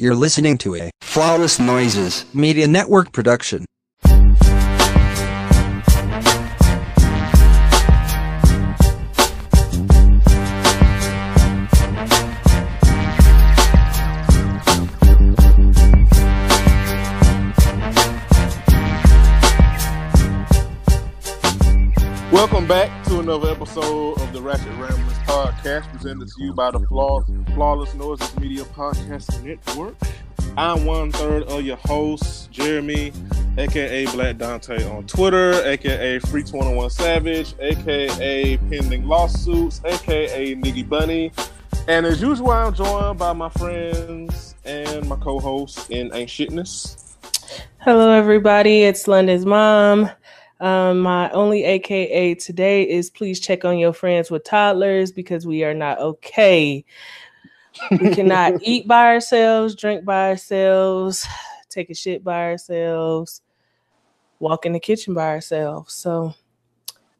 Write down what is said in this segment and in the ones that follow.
You're listening to a Flawless Noises. Media Network production. Welcome back to another episode of the Ratchet Ramblers podcast, presented to you by the Flaw- Flawless Noises Media Podcast Network. I'm one third of your host, Jeremy, aka Black Dante on Twitter, aka Free 21 Savage, aka Pending Lawsuits, aka Niggy Bunny. And as usual, I'm joined by my friends and my co-host in Ain't Shitness. Hello, everybody. It's London's mom. Um, my only AKA today is please check on your friends with toddlers because we are not okay. We cannot eat by ourselves, drink by ourselves, take a shit by ourselves, walk in the kitchen by ourselves. So,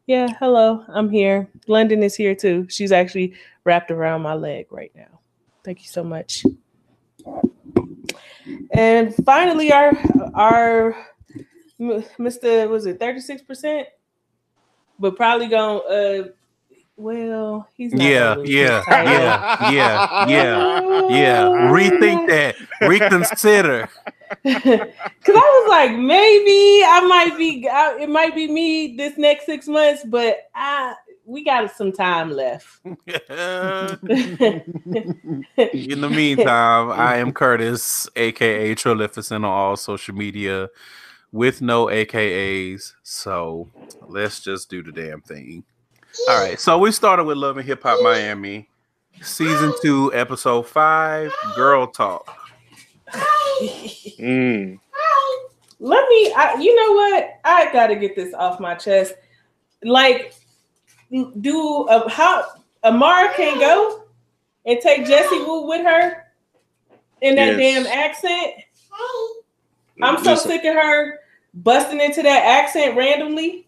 yeah, hello, I'm here. London is here too. She's actually wrapped around my leg right now. Thank you so much. And finally, our our Mr. Was it thirty six percent? But probably going. Uh, well, he's not Yeah, yeah, yeah, yeah, yeah, yeah. Rethink that. Reconsider. Because I was like, maybe I might be. I, it might be me this next six months, but I we got some time left. In the meantime, I am Curtis, aka Trilificent on all social media, with no AKAs. So let's just do the damn thing. All right. So we started with Love and Hip Hop Miami, season two, episode five, Girl Talk. Mm. Let me. I, you know what? I got to get this off my chest. Like, do uh, how Amara can go and take Jessie Woo with her in that Yes. damn accent. I'm so Listen, sick of her busting into that accent randomly.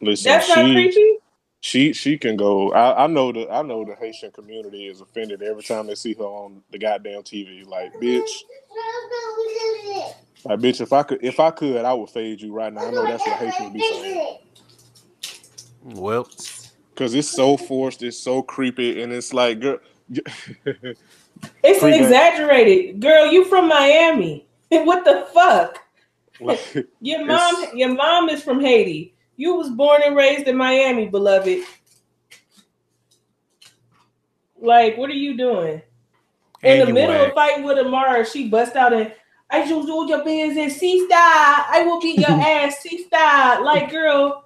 listen, That's not she- creepy. She she can go. I, I know the I know the Haitian community is offended every time they see her on the goddamn TV. Like bitch, like bitch. If I could if I could, I would fade you right now. I know that's what Haitians be saying Well, because it's so forced, it's so creepy, and it's like girl. It's Creepy. exaggerated, girl. You from Miami? what the fuck? Your mom, your mom is from Haiti. You was born and raised in Miami, beloved. Like, what are you doing? In the middle of fighting with Amara, she bust out and I just do your business, sister. I will beat your ass, sister. Like, girl,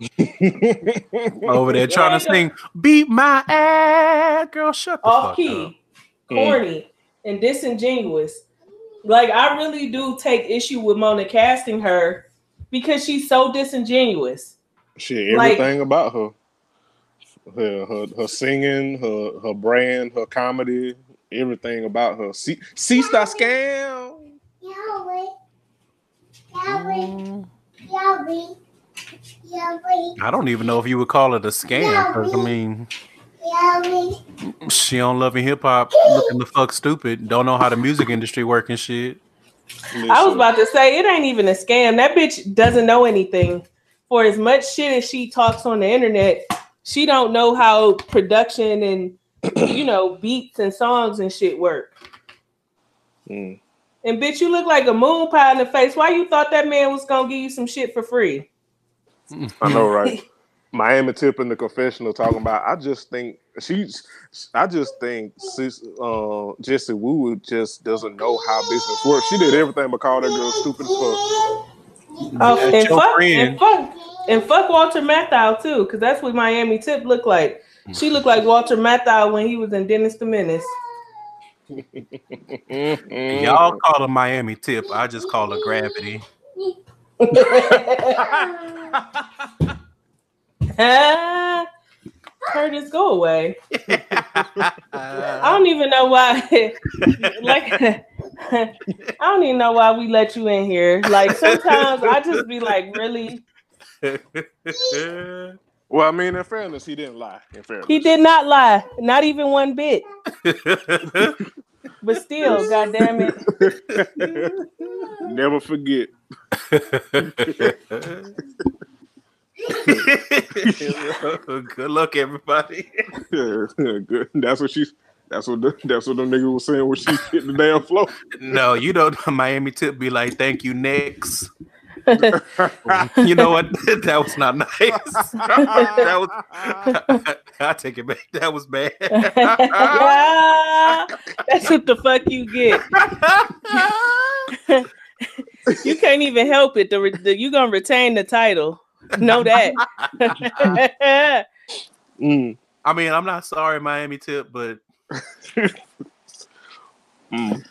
over there trying to sing "Beat My Ass," girl. Shut the off fuck up. key, corny, mm. and disingenuous. Like, I really do take issue with Mona casting her because she's so disingenuous. shit, Like- everything about her, her her her singing, her her brand, her comedy, everything about her. See, see, star scam. Mm. I don't even know if you would call it a scam. 'cause, I mean, she on loving hip hop, looking the fuck stupid. Don't know how the music industry work and shit. I was about to say it ain't even a scam. That bitch doesn't know anything. For as much shit as she talks on the internet, she don't know how production and you know beats and songs and shit work. Mm. And bitch, you look like a moon pie in the face. Why you thought that man was gonna give you some shit for free? I know, right? Miami Tip in the confessional talking about. I just think she's. I just think sis, uh, Jessie Woo just doesn't know how business works. She did everything but call that girl stupid as fuck. Oh, That's and fuck, and fuck, and fuck Walter Matthau too, because that's what Miami Tip looked like. She looked like Walter Matthau when he was in Dennis the Menace. Y'all call her Miami Tip. I just call her Gravity. Ah, Curtis, go away. I don't even know why. like, I don't even know why we let you in here. Like sometimes I just be like, really? Well, I mean, in fairness, he didn't lie. In fairness, He did not lie, not even one bit. But still, goddamn it. Never forget. Good luck, everybody. Good. That's what she's. That's what the, that's what the nigga was saying when she hit the damn floor. No, you don't. Miami tip be like, "Thank you, next." you know what? that was not nice. that was. I take it back. That was bad. Yeah, that's what the fuck you get. you can't even help it. The, re- the you gonna retain the title. Know that. Mm, I mean, I'm not sorry, Miami tip, but mm.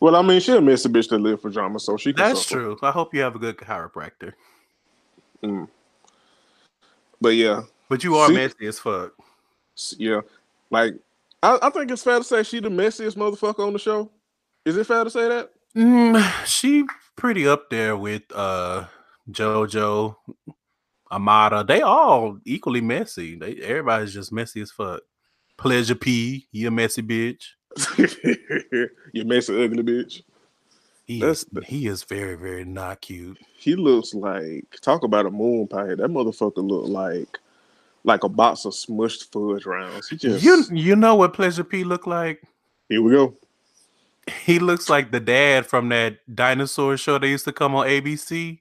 Well, I mean, she a messy bitch that live for drama, so she. Can that's suffer. true. I hope you have a good chiropractor. Mm. But yeah, But you are See? messy as fuck. yeah, like I, I think it's fair to say she the messiest motherfucker on the show. Is it fair to say that? Mm, she pretty up there with uh JoJo, Amara. They all equally messy. They everybody's just messy as fuck. Pleasure P, he a messy bitch. you messy ugly bitch. He That's is, he is very very not cute. He looks like talk about a moon pie. That motherfucker look like like a box of smushed fudge rounds. He just You you know what Pleasure P look like? here we go. He looks like the dad from that dinosaur show they used to come on ABC.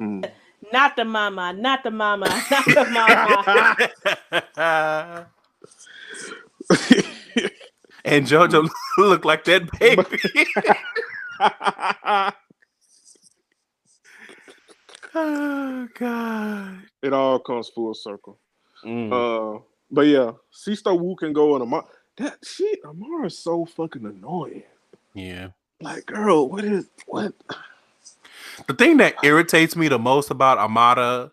Mm. not the mama, not the mama, not the mama. and JoJo looked like that baby. oh God. it all comes full circle. Mm. Uh, but yeah, Sister Woo can go on Amara. That shit, Amara is so fucking annoying. yeah. Like, girl, what is what? The thing that irritates me the most about Amara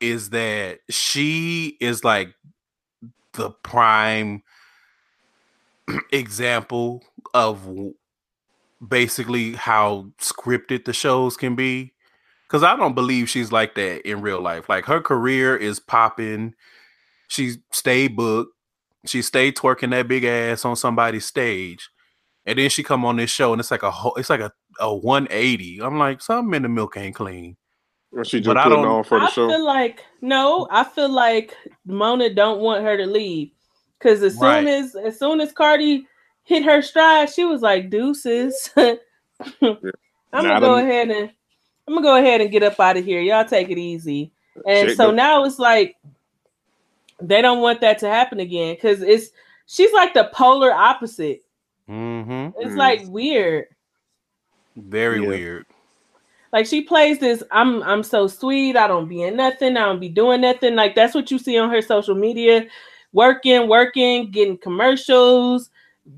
is that she is like the prime example of basically how scripted the shows can be. Because I don't believe she's like that in real life. Like her career is popping. She stayed booked. She stayed twerking that big ass on somebody's stage. And then she come on this show and it's like a whole, it's like a, a 180. I'm like, something in the milk ain't clean. Or she just But I putting don't- on for the I show. feel like no, I feel like Mona don't want her to leave because as Right. soon as as soon as Cardi hit her stride, she was like deuces. I'm gonna go a- ahead and I'm gonna go ahead and get up out of here. Y'all take it easy. And Shit so go- now it's like they don't want that to happen again because it's she's like the polar opposite. Mm-hmm. It's Mm. like weird. Very Yeah. weird. Like she plays this, I'm I'm so sweet, I don't be in nothing, I don't be doing nothing. Like that's what you see on her social media, working, working, getting commercials,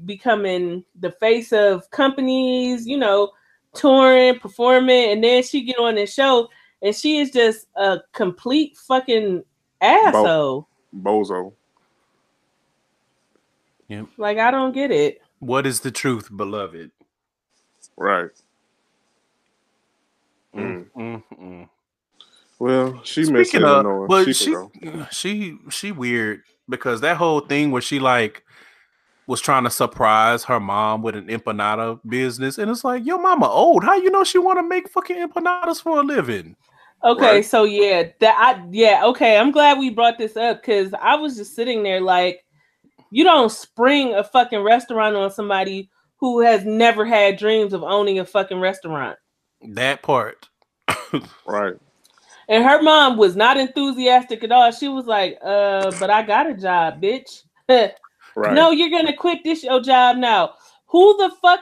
becoming the face of companies, you know, touring, performing, and then she get on this show and she is just a complete fucking asshole. Bozo. Yep. Like I don't get it. What is the truth, beloved? Right. Mm. Mm, mm, mm. Well, she messy Speaking and of, annoying. but she, she, she, she weird because that whole thing where she like was trying to surprise her mom with an empanada business, and it's like, your mama old. How you know she want to make fucking empanadas for a living? Okay, Right. so yeah, that I yeah, okay. I'm glad we brought this up because I was just sitting there like, you don't spring a fucking restaurant on somebody who has never had dreams of owning a fucking restaurant. That part. Right. And her mom was not enthusiastic at all. She was like, uh, but I got a job, bitch. Right. No, you're gonna quit this your job now. Who the fuck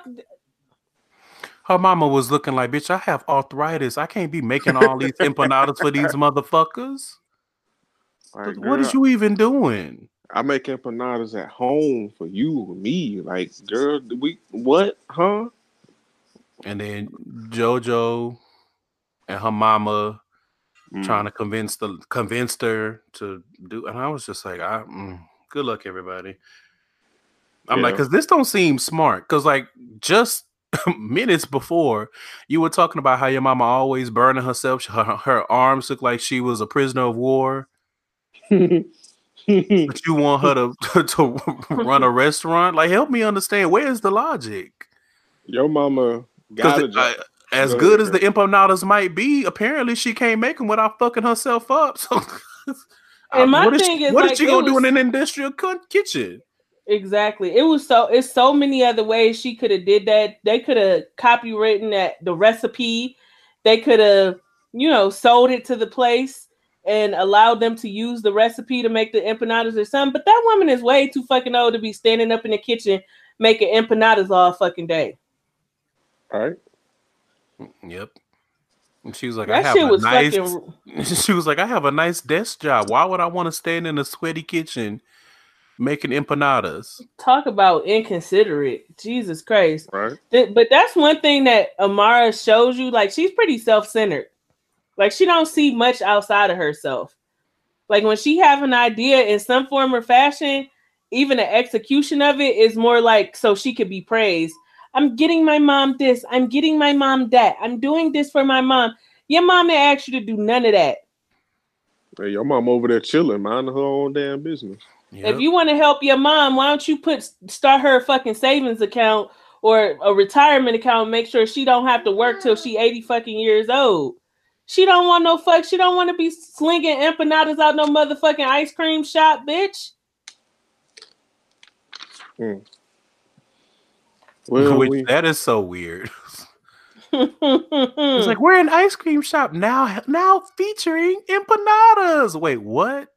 Her mama was looking like, bitch, I have arthritis. I can't be making all these empanadas for these motherfuckers. Like, what is girl, you even doing? I make empanadas at home for you, and me. Like, girl, we what? Huh? And then JoJo and her mama Mm. trying to convince the convinced her to do, and I was just like, I mm, good luck, everybody. I'm like, because this don't seem smart. Because like just minutes before, you were talking about how your mama always burning herself. Her, her arms look like she was a prisoner of war. but you want her to to run a restaurant? Like, help me understand. Where is the logic? Your mama got a Because job. as Go good ahead, as the empanadas might be, apparently she can't make them without fucking herself up. So, And my what is thing she, is, what is like, she gonna do in an industrial kitchen? Exactly. It was so it's so many other ways she could have did that. They could have copywritten that the recipe. They could have, you know, sold it to the place and allowed them to use the recipe to make the empanadas or something. But that woman is way too fucking old to be standing up in the kitchen making empanadas all fucking day. All right. Yep. And she was like, I have shit a was nice. fucking She was like, I have a nice desk job. Why would I want to stand in a sweaty kitchen making empanadas? talk about inconsiderate. Jesus Christ. Right. Th- but that's one thing that Amara shows you. Like she's pretty self-centered. Like she don't see much outside of herself. Like when she have an idea in some form or fashion, even the execution of it is more like so she could be praised. I'm getting my mom this. I'm getting my mom that. I'm doing this for my mom. Your mom didn't ask you to do none of that. Hey, your mom over there chilling, minding her own damn business. Yep. If you want to help your mom, why don't you put start her a fucking savings account or a retirement account? and Make sure she don't have to work till she eighty fucking years old. She don't want no fuck. She don't want to be slinging empanadas out no motherfucking ice cream shop, bitch. Mm. Well, Which- we, that is so weird. it's like we're an ice cream shop now, now featuring empanadas. Wait, what?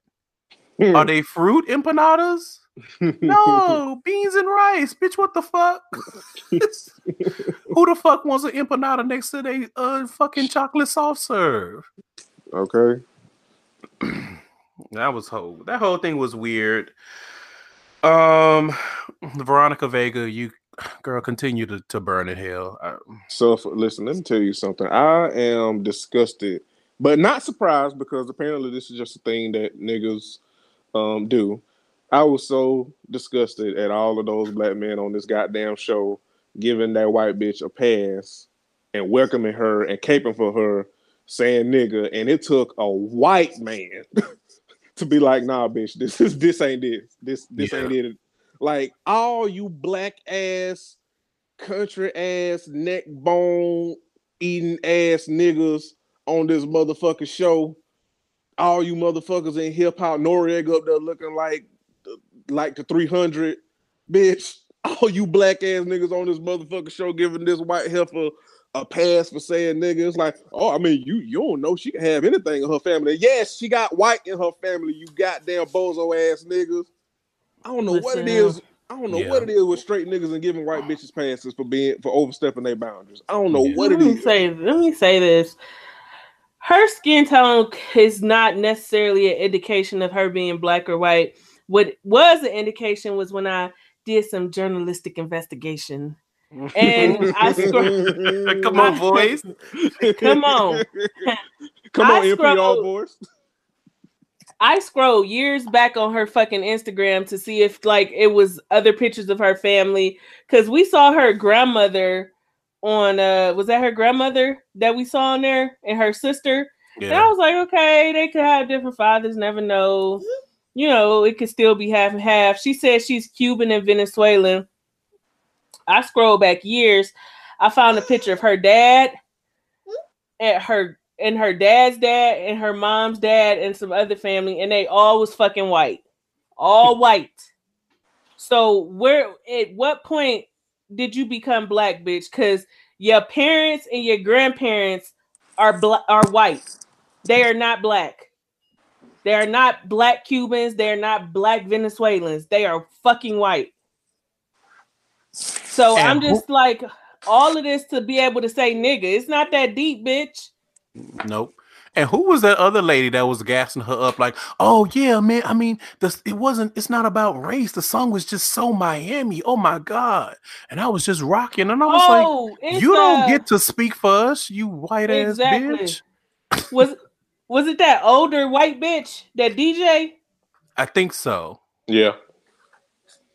Are they fruit empanadas? No, beans and rice, bitch. What the fuck? Who the fuck wants an empanada next to their uh fucking chocolate soft serve? okay. That was whole. That whole thing was weird. Um, Veronica Vega, you girl, continue to, to burn in hell. I, So, if, listen, let me tell you something. I am disgusted, but not surprised because apparently this is just a thing that niggas um, do. I was so disgusted at all of those black men on this goddamn show giving that white bitch a pass and welcoming her and caping for her, saying nigga, and it took a white man to be like, nah, bitch, this is this ain't it. This this Yeah. ain't it. Like all you black ass country ass neck bone eating ass niggas on this motherfucking show. All you motherfuckers in hip hop, Noreaga up there looking like like the 300, bitch. All you black ass niggas on this motherfucking show giving this white heifer a pass for saying nigga. It's like, oh, I mean, you you don't know she can have anything in her family. Yes, she got white in her family. You goddamn bozo ass niggas. I don't know what it Listen. is. I don't know Yeah. what it is with straight niggas and giving white bitches passes for being for overstepping their boundaries. I don't know Yeah. what it let me is. say let me say this. Her skin tone is not necessarily an indication of her being black or white. What was an indication was when I did some journalistic investigation. And I scroll- Come on, boys. Come on. Come on, I NPR scrolled- boys. I scrolled years back on her fucking Instagram to see if like it was other pictures of her family because we saw her grandmother on uh was that her grandmother that we saw on there and her sister? And I was like okay they could have different fathers never know. You know it could still be half and half. She said she's Cuban and Venezuelan. I scrolled back years. I found a picture of her dad and her and her dad's dad and her mom's dad and some other family, and they all was fucking white, all white. So where at what point did you become black, bitch? Because your parents and your grandparents are black are white. They are not black. They are not black Cubans. They are not black Venezuelans. They are fucking white. So And I'm who- just like all of this to be able to say nigga. It's not that deep, bitch. Nope. And who was that other lady that was gassing her up like, "Oh yeah, man. I mean, this it wasn't. It's not about race. The song was just so Miami. Oh my god!" And I was just rocking, and I was like, oh, it's, "You don't uh, get to speak for us, you white ass Exactly. bitch." was was it that older white bitch that DJ I think so. Yeah.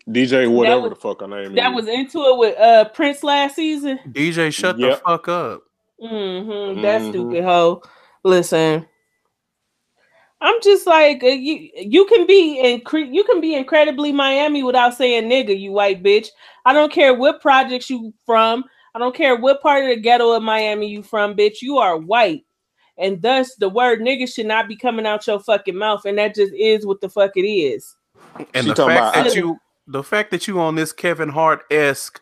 DJ, whatever was- the fuck her name that is. was into it with uh Prince last season? DJ, shut Yep. the fuck up. Mm-hmm. That Mhm. stupid hoe. Listen, I'm just like uh, you. You can be incre- You can be incredibly Miami without saying nigga. You white bitch. I don't care what projects you from. I don't care what part of the ghetto of Miami you from, bitch. You are white, and thus the word nigga should not be coming out your fucking mouth. And that just is what the fuck it is. And She the fact about- that you, the fact that you on this Kevin Hart esque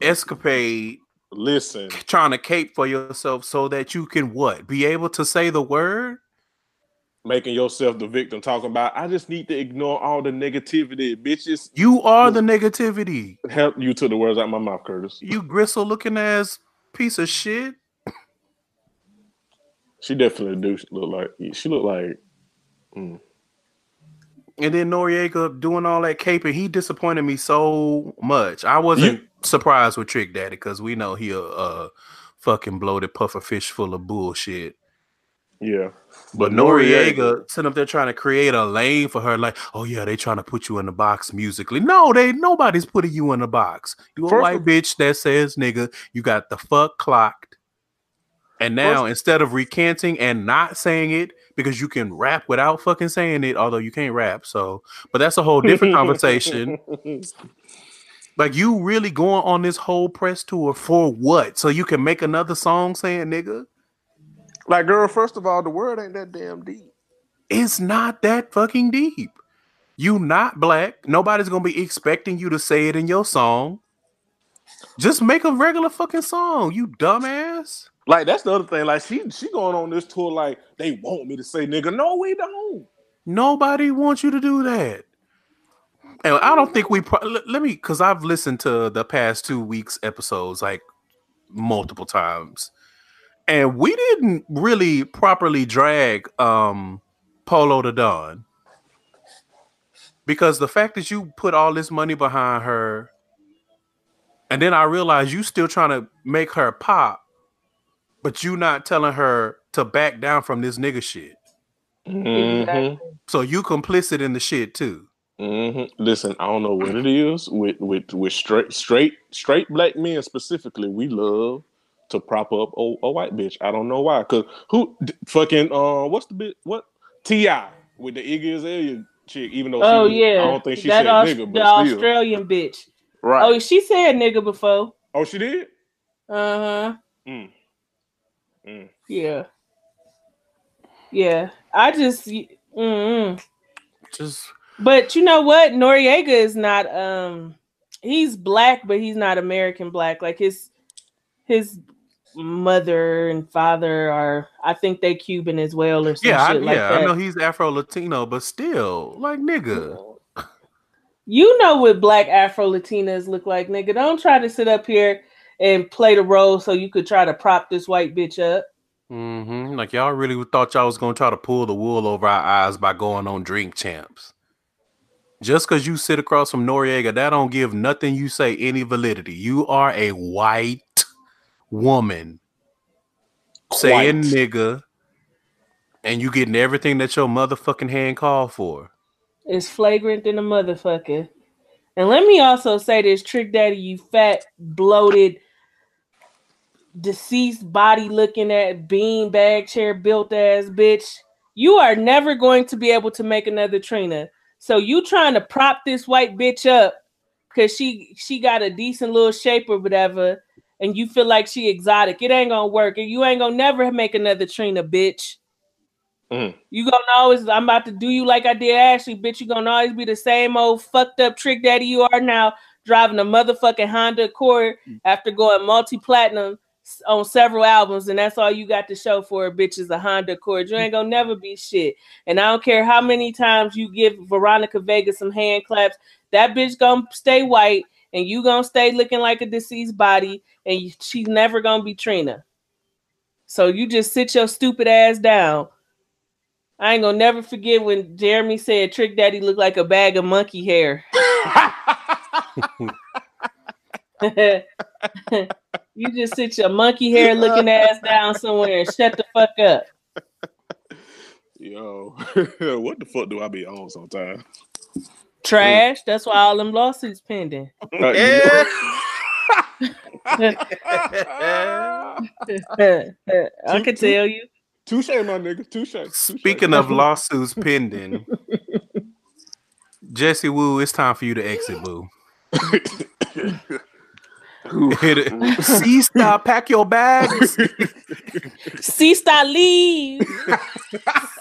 escapade, Listen, trying to cape for yourself so that you can what be able to say the word. making yourself the victim, talking about I just need to ignore all the negativity, bitches. You are the negativity. Help you to the words out my mouth, Curtis. You gristle looking ass piece of shit. She definitely do look like she look like mm. And then Noreaga doing all that caping, he disappointed me so much. I wasn't surprised with Trick Daddy because we know he a, a fucking bloated puffer fish full of bullshit. yeah. But Noreaga sitting up there trying to create a lane for her, like, oh yeah, they trying to put you in the box musically. No, they nobody's putting you in the box. You a First white of- bitch that says nigga, you got the fuck clocked. And now instead of recanting and not saying it, because you can rap without fucking saying it, although you can't rap. So, but that's a whole different conversation. Like you really going on this whole press tour for what? So you can make another song saying nigga? like, girl, first of all, the word ain't that damn deep. It's not that fucking deep. You not black. Nobody's gonna be expecting you to say it in your song. Just make a regular fucking song, you dumbass. Like that's the other thing. Like she she going on this tour like they want me to say nigga. No, we don't. Nobody wants you to do that. And I don't think we. Pro- let, let me, because I've listened to the past two weeks episodes like multiple times, and we didn't really properly drag um Polo the Don because the fact that you put all this money behind her, and then I realized you still trying to make her pop, but you not telling her to back down from this nigga shit. Mhm. So you complicit in the shit too. hmm Listen, I don't know what it is with with with straight straight straight black men specifically. We love to prop up a, a white bitch. I don't know why. Cause who d- fucking uh what's the bit what T.I. with the Iggy Azalea chick? Even though Oh she, yeah, I don't think she that said Aus- nigga, the still Australian bitch. right. Oh, she said nigga before. Oh, she did. Uh huh. Mm. Mm. Yeah. Yeah. I just. Mm-mm. Just But you know what? Noreaga is not. Um, he's black, but he's not American black. Like his his mother and father are. I think they Cuban as well, or some yeah, I, like yeah. that. I know he's Afro Latino, but still, like nigga. You know what black Afro Latinas look like, nigga. Don't try to sit up here and play the role so you could try to prop this white bitch up. hmm Like y'all really thought y'all was gonna try to pull the wool over our eyes by going on Drink Champs. Just because you sit across from Noreaga, that don't give nothing you say any validity. You are a white woman saying nigga, and you getting everything that your motherfucking hand called for. It's flagrant in a motherfucker. And let me also say this, Trick Daddy, you fat, bloated, deceased body looking at beanbag chair built ass bitch. You are never going to be able to make another Trina. So you trying to prop this white bitch up because she she got a decent little shape or whatever, and you feel like she exotic. It ain't gonna work, and you ain't gonna never make another Trina, bitch. Mm. You gonna always, I'm about to do you like I did Ashley, bitch. You gonna always be the same old fucked up trick daddy you are now, driving a motherfucking Honda Accord after going multi platinum on several albums, and that's all you got to show for a bitch is a Honda Accord. You ain't gonna never be shit. And I don't care how many times you give Veronica Vega some hand claps, that bitch gonna stay white, and you gonna stay looking like a deceased body, and you- she's never gonna be Trina. So you just sit your stupid ass down. I ain't gonna never forget when Jeremy said Trick Daddy looked like a bag of monkey hair. you just sit your monkey hair looking ass down somewhere and shut the fuck up. Yo, what the fuck do I be on sometimes? Trash. That's why all them lawsuits pending. Uh, I can tell you. Touche, my nigga. Touche. Touche. Speaking of lawsuits pending, Jessie Woo, it's time for you to exit, boo. Hit it. See, stop, pack your bags. C star leave.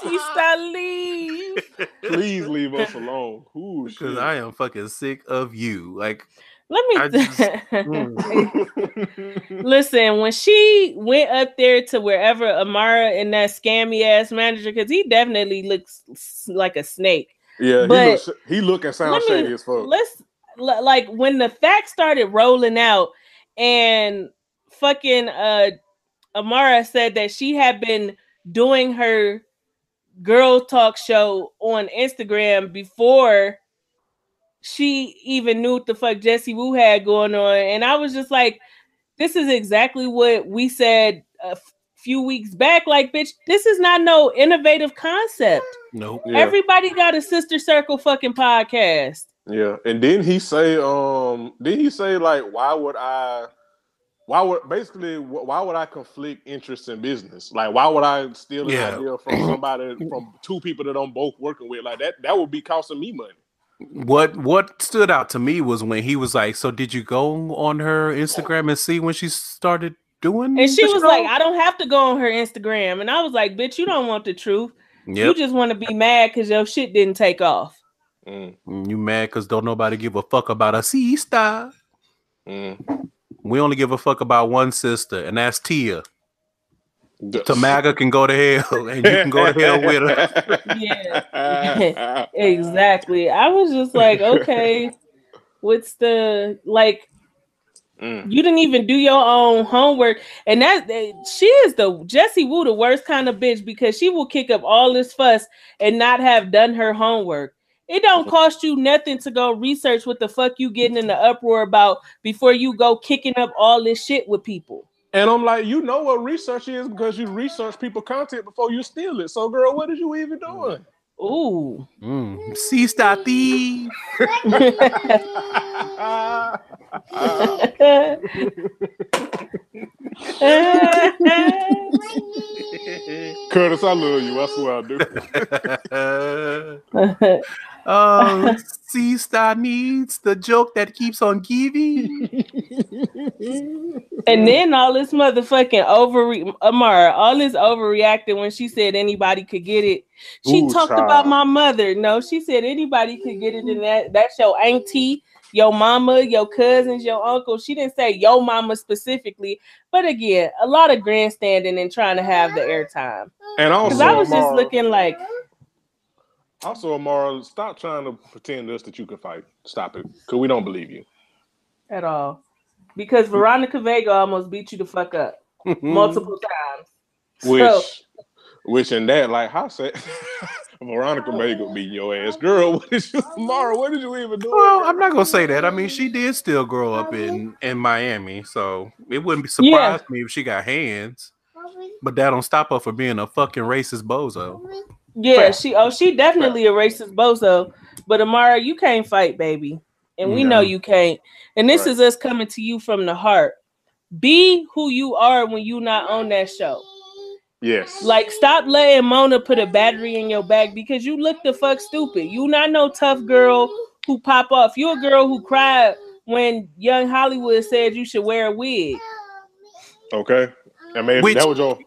C star leave. Please leave us alone. Ooh, Because. I am fucking sick of you. Like, Let me just- mm. listen. When she went up there to wherever Amara and that scammy ass manager, because he definitely looks like a snake. yeah, but- he look, he look and sound Let me- shady as fuck. let's like when the facts started rolling out and fucking uh Amara said that she had been doing her girl talk show on Instagram before she even knew what the fuck Jessie Woo had going on and I was just like this is exactly what we said a f- few weeks back like bitch this is not no innovative concept nope. Yeah. everybody got a sister circle fucking podcast Yeah, and then he say, um, then he say like, why would I, why would basically, why would I conflict interest in business? Like, why would I steal an Yeah. idea from somebody from two people that I'm both working with? Like that, that would be costing me money. What what stood out to me was when he was like, "So did you go on her Instagram and see when she started doing?" And she was show?" like, I don't have to go on her Instagram. And I was like, bitch, you don't want the truth. You just want to be mad because your shit didn't take off. Mm, you mad because don't nobody give a fuck about a sister. mm. We only give a fuck about one sister, and that's Tia. D- Tamaga can go to hell, and you can go to hell with her. Yeah. Exactly. I was just like, okay, what's the like? Mm. You didn't even do your own homework, and that that- she is the Jessie Woo, the worst kind of bitch because she will kick up all this fuss and not have done her homework. It don't cost you nothing to go research what the fuck you getting in the uproar about before you go kicking up all this shit with people. And I'm like, you know what research is because you research people content before you steal it. So, girl, what is you even doing? Ooh. Mm. Sister thief. Curtis, I love you. I swear I do. oh, sister needs the joke that keeps on giving. and then all this motherfucking over Amara, all this overreacting when she said anybody could get it. She Ooh, talked child. about my mother. No, she said anybody could get it, and that that's your auntie, your mama, your cousins, your uncle. She didn't say your mama specifically, but again, a lot of grandstanding and trying to have the airtime. And also, Because I was just looking like, Also, Amara, stop trying to pretend to us that you can fight. Stop it, because we don't believe you. at all. Because Veronica Vega almost beat you the fuck up multiple times. Which, So- which, in that, like, how said Veronica Vega beating your ass, girl? What did you, Amara? What did you even do? Well, I'm not gonna say that. I mean, she did still grow up in in Miami, so it wouldn't be surprised me if she got hands. But that don't stop her from being a fucking racist bozo. Yeah, Fair. she oh she definitely a racist bozo. But Amara, you can't fight, baby. And we No. know you can't. And this Right. is us coming to you from the heart. Be who you are when you not on that show. Yes. Like stop letting Mona put a battery in your bag because you look the fuck stupid. You not no tough girl who pop off. You a girl who cried when young Hollywood said you should wear a wig. okay. I mean, Which- that was your.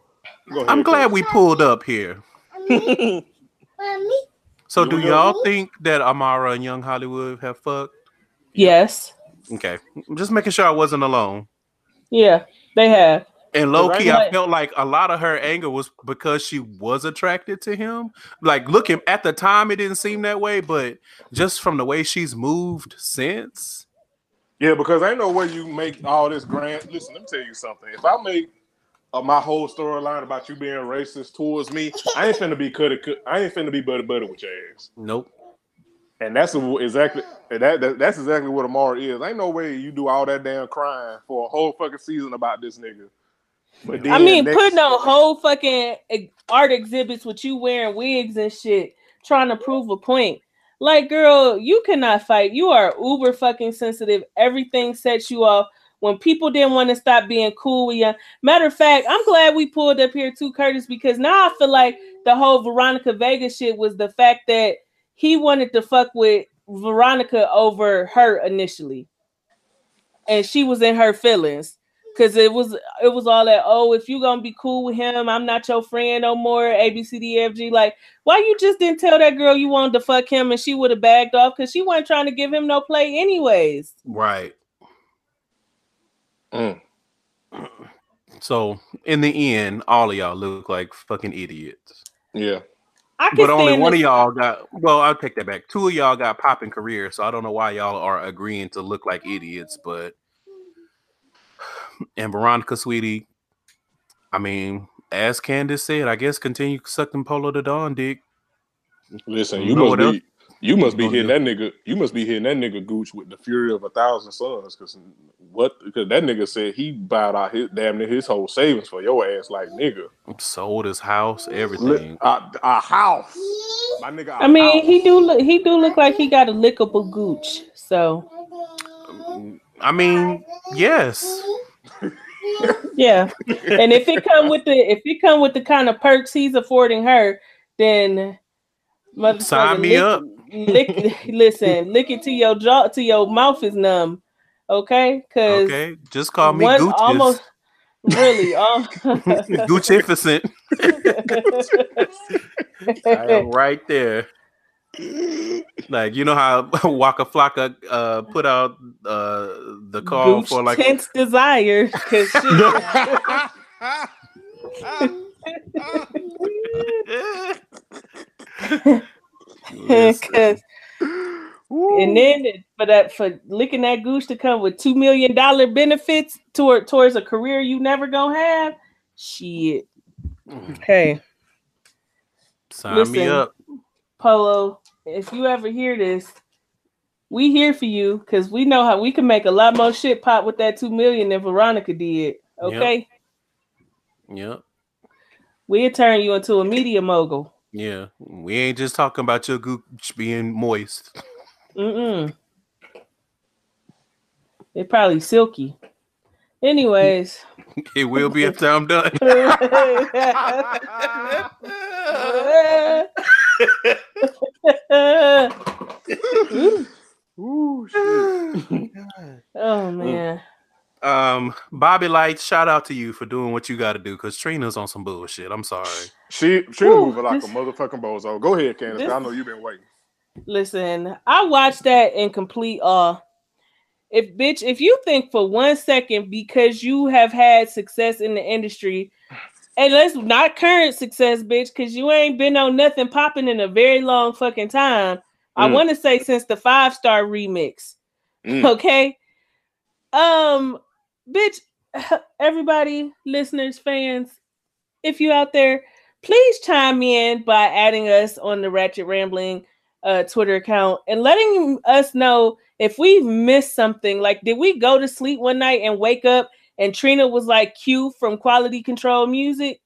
Go ahead, I'm glad Curtis. we pulled up here. So, do y'all think that Amara and Young Hollywood have fucked? Yes. Okay, I'm just making sure I wasn't alone. Yeah, they have. And low key, I felt like a lot of her anger was because she was attracted to him. Like looking at the time, it didn't seem that way, but just from the way she's moved since, Yeah, because ain't know where you make all this grand. Listen, let me tell you something. If I make uh, my whole storyline about you being racist towards me, I ain't finna be cutty. cut- I ain't finna be buddy buddy with your ass. nope. And that's exactly that, that that's exactly what Amara is. Ain't no way you do all that damn crying for a whole fucking season about this nigga. But I mean, next- putting on whole fucking art exhibits with you wearing wigs and shit, trying to prove a point. Like, girl, you cannot fight. You are uber fucking sensitive. Everything sets you off. When people didn't want to stop being cool with you. Matter of fact, I'm glad we pulled up here too, Curtis, because now I feel like the whole Veronica Vega shit was the fact that he wanted to fuck with Veronica over her initially. And she was in her feelings. Cause it was it was all that, oh, if you gonna be cool with him, I'm not your friend no more. A B C D F G. Like, why you just didn't tell that girl you wanted to fuck him and she would have bagged off because she wasn't trying to give him no play anyways. Right. Mm. So in the end, all of y'all look like fucking idiots. Yeah. I But only stand one of y'all got well, I'll take that back. Two of y'all got popping careers, so I don't know why y'all are agreeing to look like idiots, but and Veronica Sweetie, I mean, as Candace said, I guess continue sucking Polo the Don dick. Listen, You you know must what be else? You must be hitting that nigga. You must be hitting that nigga Gooch with the fury of a thousand suns. Cause what? Because that nigga said he bowed out his damn near his whole savings for your ass, like nigga. Sold his house, everything. a, a house, my nigga. a I mean, house. he do look he do look like he got a lickable gooch. So I mean, yes. yeah. and if it come with the if it come with the kind of perks he's affording her, then motherfucker, Sign me lick, up. Lick, listen, lick it to your jaw to your mouth is numb. Okay, because Okay, just call me one Gooch. almost really um, Goochificent. I am right there. Like you know how Waka Flocka uh put out uh the call Gooch for like tense desire because because and then for that for licking that goose to come with two million dollar benefits toward towards a career you never gonna have shit. Mm. Hey. Sign me listen. up. polo if you ever hear this we here for you because we know how we can make a lot more shit pop with that two million than veronica did okay? Yep. we'll turn you into a media mogul Yeah. We ain't just talking about your gooch being moist. Mm-mm. They're probably silky. Anyways. It will be after I'm done. Ooh, shit. oh man. Um, Bobby Lytes, shout out to you for doing what you got to do because Trina's on some bullshit. I'm sorry. She she Whew, moving like this- a motherfucking bozo. Go ahead, Candace. this- I know you've been waiting. Listen, I watched that in complete awe. If bitch, if you think for one second because you have had success in the industry, and let's not current success, bitch, because you ain't been on nothing popping in a very long fucking time. I Mm. want to say since the five star remix. Mm. Okay. Um, bitch, everybody, listeners, fans, if you out there, please chime in by adding us on the Ratchet Rambling uh Twitter account and letting us know if we've missed something. Like, did we go to sleep one night and wake up and Trina was like Q from Quality Control Music?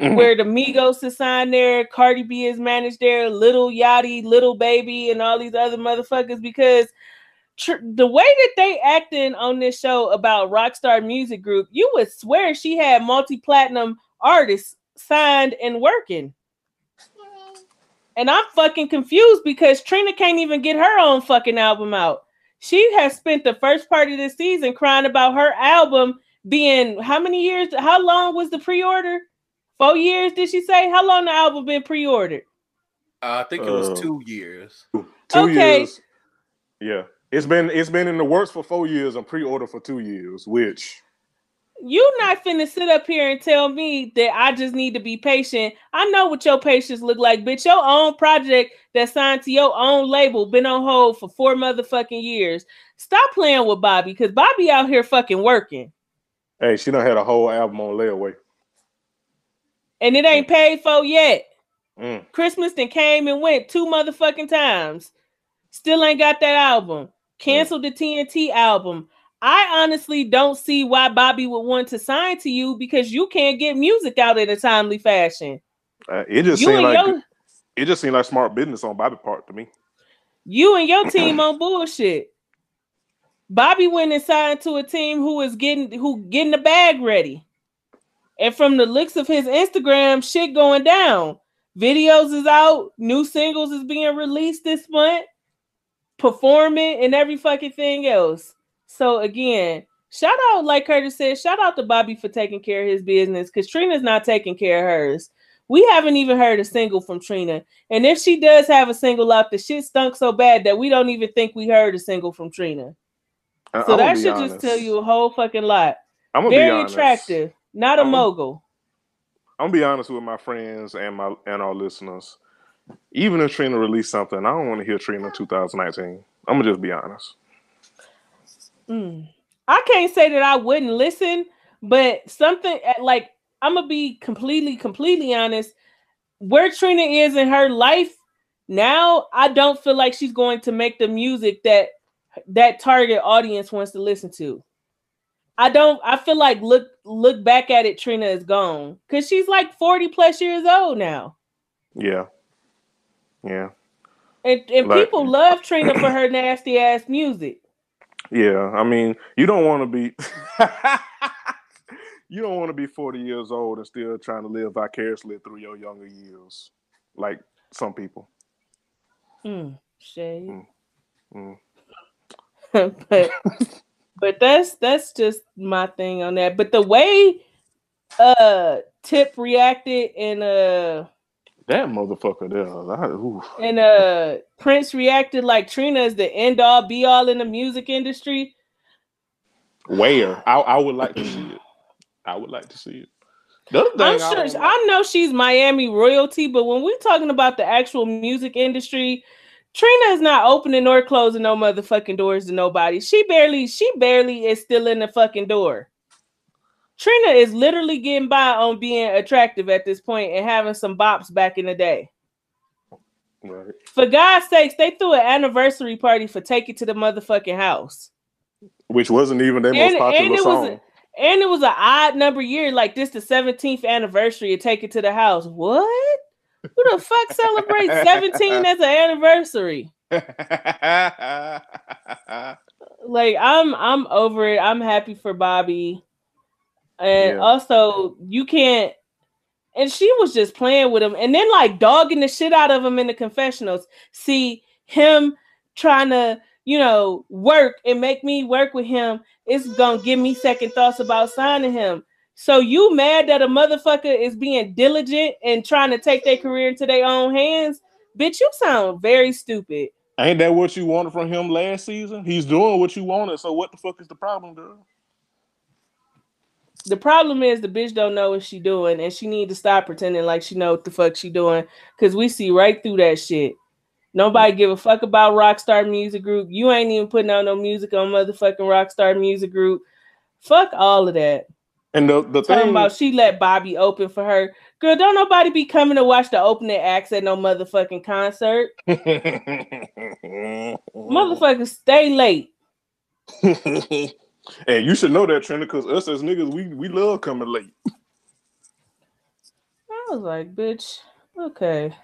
Mhm. where the Migos is signed there, Cardi B is managed there, Little Yachty, Little Baby, and all these other motherfuckers. Because tr- the way that they acting on this show about Rockstar Music Group, you would swear she had multi-platinum artists signed and working. And I'm fucking confused because Trina can't even get her own fucking album out. She has spent the first part of the season crying about her album being how many years? How long was the pre-order? Four years, did she say? How long the album been pre-ordered? Uh, I think it was Uh, two years. Two Okay. years. Yeah. It's been it's been in the works for four years and pre-order for two years, which You not finna sit up here and tell me that I just need to be patient. I know what your patience look like, bitch. Your own project that signed to your own label been on hold for four motherfucking years. Stop playing with Bobby, because Bobby out here fucking working. hey, she done had a whole album on layaway. And it ain't paid for yet. Mm. Christmas then came and went two motherfucking times. Still ain't got that album. Canceled the TNT album. I honestly don't see why Bobby would want to sign to you because you can't get music out in a timely fashion. Uh, it just You seemed like your it just seemed like smart business on Bobby part to me. you and your team on bullshit. Bobby went and signed to a team who is getting who getting the bag ready. And from the looks of his Instagram, shit going down. Videos is out, new singles is being released this month, performing and every fucking thing else. So again, shout out, like Curtis said, shout out to Bobby for taking care of his business because Trina's not taking care of hers. We haven't even heard a single from Trina. And if she does have a single out, the shit stunk so bad that we don't even think we heard a single from Trina. I- So I'ma that should honest. just tell you a whole fucking lot. I'm gonna be Very honest. attractive, not a I'm- mogul. I'm gonna be honest with my friends and my and our listeners. Even if Trina released something, I don't want to hear Trina 2019. I'm gonna just be honest. Mm. I can't say that I wouldn't listen, but something uh, like I'm gonna be completely, completely honest. Where Trina is in her life now, I don't feel like she's going to make the music that that target audience wants to listen to. I don't. I feel like look look back at it. Trina is gone because she's like 40 plus years old now, Yeah, yeah, and and Like- people love Trina for her nasty ass music. yeah. I mean, you don't want to be. you don't want to be 40 years old and still trying to live vicariously through your younger years, like some people. Mm, shade. Mm. but but that's that's just my thing on that. But the way uh Tip reacted and uh That motherfucker there. I, and uh Prince reacted like Trina is the end all be all in the music industry. Where I, I would like to see it. I would like to see it. I'm sure I know she's Miami royalty, but when we're talking about the actual music industry, Trina is not opening nor closing no motherfucking doors to nobody. She barely, she barely is still in the fucking door. Trina is literally getting by on being attractive at this point and having some bops back in the day. Right. For God's sakes, they threw an anniversary party for Take It to the motherfucking house. Which wasn't even their most And- and popular was song. a- And it was an odd number year, like this the 17th anniversary of Take It to the House. What? Who the fuck celebrates 17 as an anniversary? Like I'm I'm over it. I'm happy for Bobby. And Yeah. also you can't and she was just playing with him and then like dogging the shit out of him in the confessionals. See him trying to, you know, work and make me work with him. It's gonna give me second thoughts about signing him. So you mad that a motherfucker is being diligent and trying to take their career into their own hands? Bitch, you sound very stupid. Ain't that what you wanted from him last season? He's doing what you wanted. So what the fuck is the problem, girl? The problem is the bitch don't know what she doing, and she need to stop pretending like she know what the fuck she doing. Cause we see right through that shit. Nobody give a fuck about Rockstar Music Group. You ain't even putting out no music on motherfucking Rockstar Music Group. Fuck all of that. And the the Talking thing about she let Bobby open for her. Girl, don't nobody be coming to watch the opening acts at no motherfucking concert. Motherfuckers stay late. and you should know that, Trina, because us as niggas, we we love coming late. I was like, bitch, okay.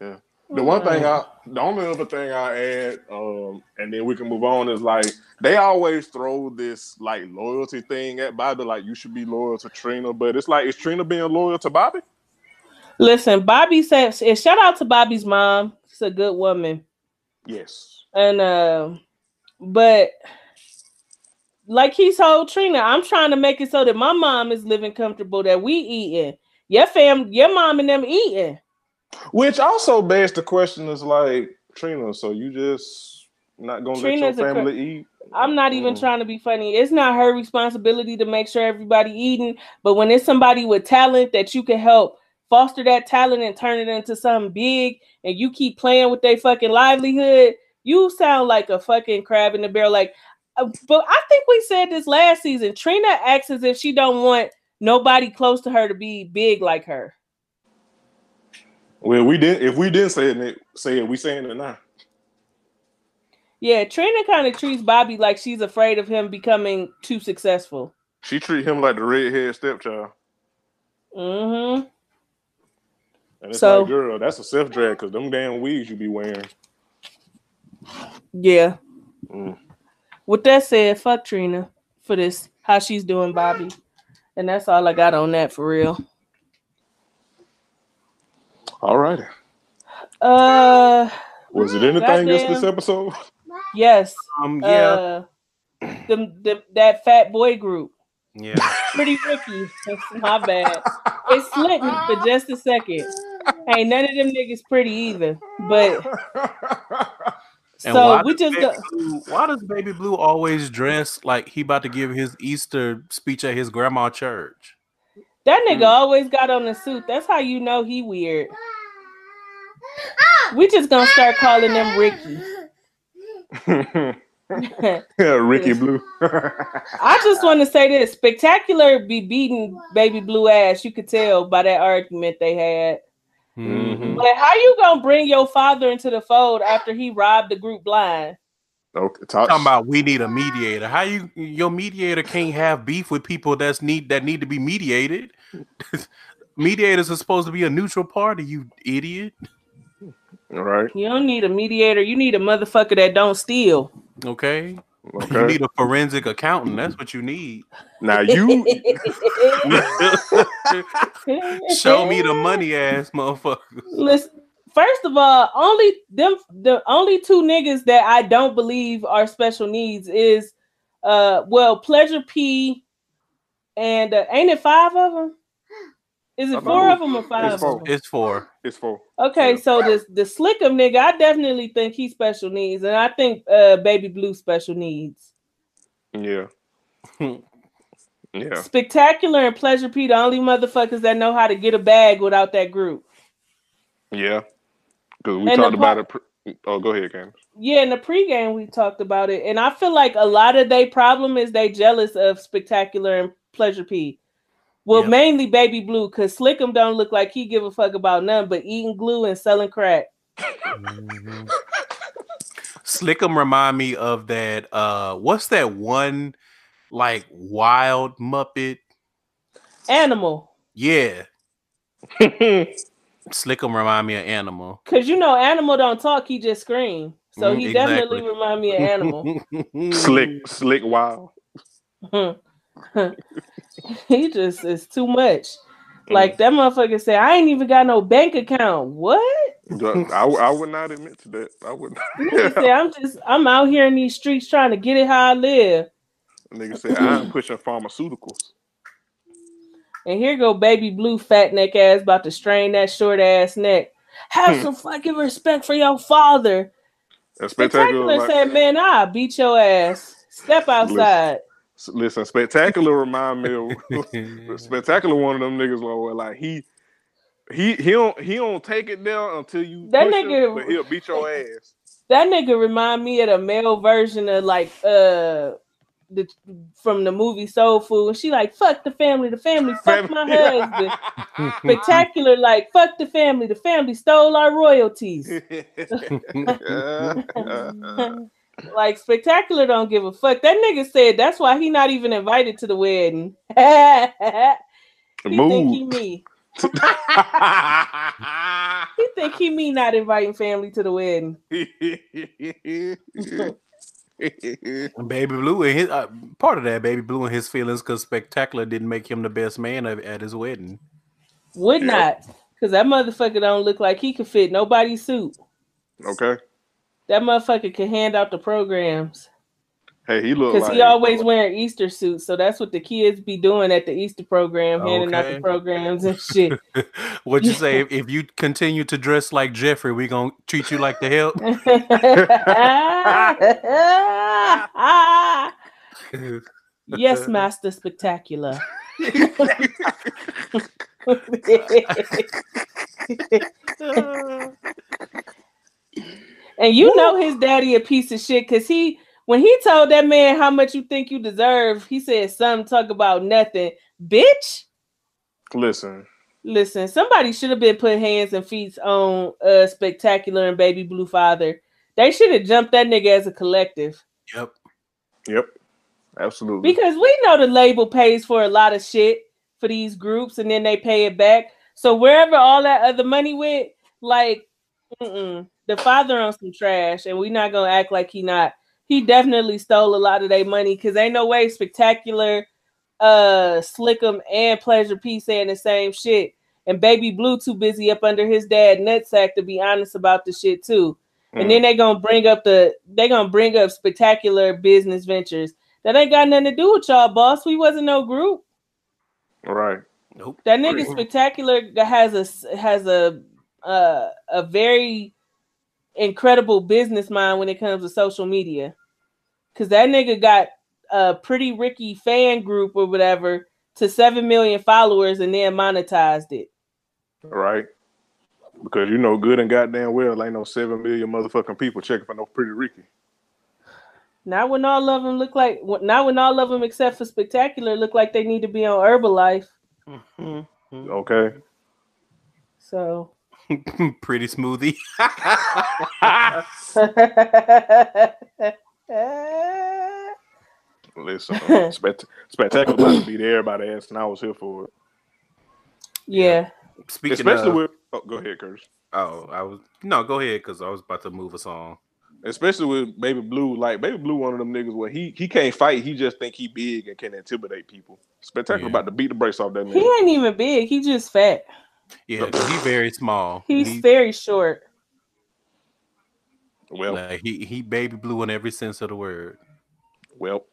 Yeah. The one thing I, the only other thing I add, um, and then we can move on is like they always throw this like loyalty thing at Bobby, like you should be loyal to Trina, but it's like is Trina being loyal to Bobby? Listen, Bobby says, and shout out to Bobby's mom. She's a good woman. Yes. And uh, but like he told Trina, I'm trying to make it so that my mom is living comfortable, that we eating. Your fam, your mom and them eating. Which also begs the question is like Trina, so you just not gonna Trina's let your family eat? I'm not even Mm. trying to be funny. It's not her responsibility to make sure everybody eating, but when it's somebody with talent that you can help foster that talent and turn it into something big, and you keep playing with their fucking livelihood, you sound like a fucking crab in the barrel. Like, but I think we said this last season. Trina acts as if she don't want nobody close to her to be big like her. Well, we didn't. If we didn't say it, say it. We saying it now. Yeah, Trina kind of treats Bobby like she's afraid of him becoming too successful. She treat him like the redhead stepchild, Mm-hmm. and it's So- like, girl, that's a self drag because them damn wigs you be wearing. Yeah. Mm. With that said, fuck Trina for this. How she's doing, Bobby. And that's all I got on that for real. All righty. Uh Was it anything else this episode? yes. Um, yeah, Uh the, the that fat boy group. yeah. Pretty Ricky. That's my bad. It slipped me for just a second. Ain't none of them niggas pretty either. But And so we just Baby go, Blue- why does Baby Blue always dress like he about to give his Easter speech at his grandma church? that nigga Mm. always got on a suit. That's how you know he weird. We just gonna start calling them Ricky. yeah, Ricky Blue. I just want to say this: spectacular be beating baby blue ass. You could tell by that argument they had. Mhm. But how you gonna bring your father into the fold after he robbed the group blind? okay, talk. Talking about we need a mediator. How you your mediator can't have beef with people that's need that need to be mediated? Mediators are supposed to be a neutral party, you idiot. All right. You don't need a mediator. You need a motherfucker that don't steal. Okay. You need a forensic accountant. That's what you need. now you. Show me the money ass motherfuckers. Listen, first of all, only them the only two niggas that I don't believe are special needs is uh well Pleasure P and uh, ain't it five of them? Is it four it of them or it's five? four. Of them? It's four. It's four. Okay, Yeah. so the the Slickum nigga, I definitely think he special needs, and I think uh Baby Blue special needs. Yeah. Yeah. Spectacular and Pleasure P, the only motherfuckers that know how to get a bag without that group. Yeah. Because we And talked about part- it. Pre- oh, go ahead, Candace. Yeah, in the pregame we talked about it, and I feel like a lot of their problem is they jealous of Spectacular and Pleasure P. Well, Yep. mainly Baby Blue, cause Slickum don't look like he give a fuck about none but eating glue and selling crack. Slickum remind me of that. Uh, what's that one like wild Muppet? Animal, Yeah, Slickum remind me of Animal. cause you know Animal don't talk, he just scream. So Mm, he exactly. definitely remind me of Animal. slick, slick, wild. he just is too much. Like that motherfucker said, I ain't even got no bank account. What? I, I would not admit to that. I would not. said, I'm just I'm out here in these streets trying to get it how I live. Nigga said, I'm pushing pharmaceuticals. And here go baby blue fat neck ass about to strain that short ass neck. Have Hmm. some fucking respect for your father. Spectacular spectacular, like, said, Man, I'll beat your ass. Step outside. Listen, spectacular remind me of spectacular. One of them niggas where like he. He he don't he don't take it down until you That push him, nigga- but he'll beat your ass. That nigga remind me of the male version of like uh the from the movie Soul Food. And she like, fuck the family, the family, fuck my husband. Spectacular, like, fuck the family. The family stole our royalties. Like spectacular don't give a fuck. That nigga said that's why he not even invited to the wedding. he think he Move. me. He think he me not inviting family to the wedding. Baby Blue and his uh, part of that Baby Blue and his feelings because Spectacular didn't make him the best man at, at his wedding. Would Yeah. not, cause that motherfucker don't look like he could fit nobody's suit. okay. That motherfucker can hand out the programs. Hey, he look Cause like he always wearing Easter suits, so that's what the kids be doing at the Easter program, handing out the programs and shit. What'd you say? If, if you continue to dress like Jeffrey, we gonna treat you like the help. yes, Master Spectacular. And you know his daddy a piece of shit because he when he told that man how much you think you deserve, he said something talk about nothing. Bitch. Listen, Listen, somebody should have been put hands and feet on uh spectacular and baby blue father. They should have jumped that nigga as a collective. Yep. yep, absolutely. Because we know the label pays for a lot of shit for these groups and then they pay it back. So wherever all that other money went, like mm-mm, the father on some trash, and we not gonna act like he not he definitely stole a lot of their money because ain't no way spectacular, uh, Slickum and Pleasure P saying the same shit. And Baby Blue too busy up under his dad nutsack to be honest about the shit too. And then they gonna bring up the they gonna bring up spectacular business ventures. That ain't got nothing to do with y'all, boss. We wasn't no group. Right. Nope. That nigga spectacular has a has a uh, a very incredible business mind when it comes to social media. Cause that nigga got a pretty Ricky fan group or whatever to seven million followers and then monetized it. Right. Because you know good and goddamn well ain't no seven million motherfucking people checking for no pretty Ricky. Not when all of them look like not when all of them except for spectacular look like they need to be on Herbalife. Mm-hmm. Okay. So Pretty smoothie. Listen, uh, spect- spectacular about to beat everybody ass, and I was here for it. yeah. Speaking Especially of, with oh, go ahead, Curtis. oh, I was no, go ahead because I was about to move a song. Especially with Baby Blue, like Baby Blue, one of them niggas where he he can't fight, he just think he big and can intimidate people. Spectacular Yeah. about to beat the brakes off that He ain't even big. He just fat. Yeah, 'cause he's very small. He's he, very short. Well, like, he he baby blue in every sense of the word. well,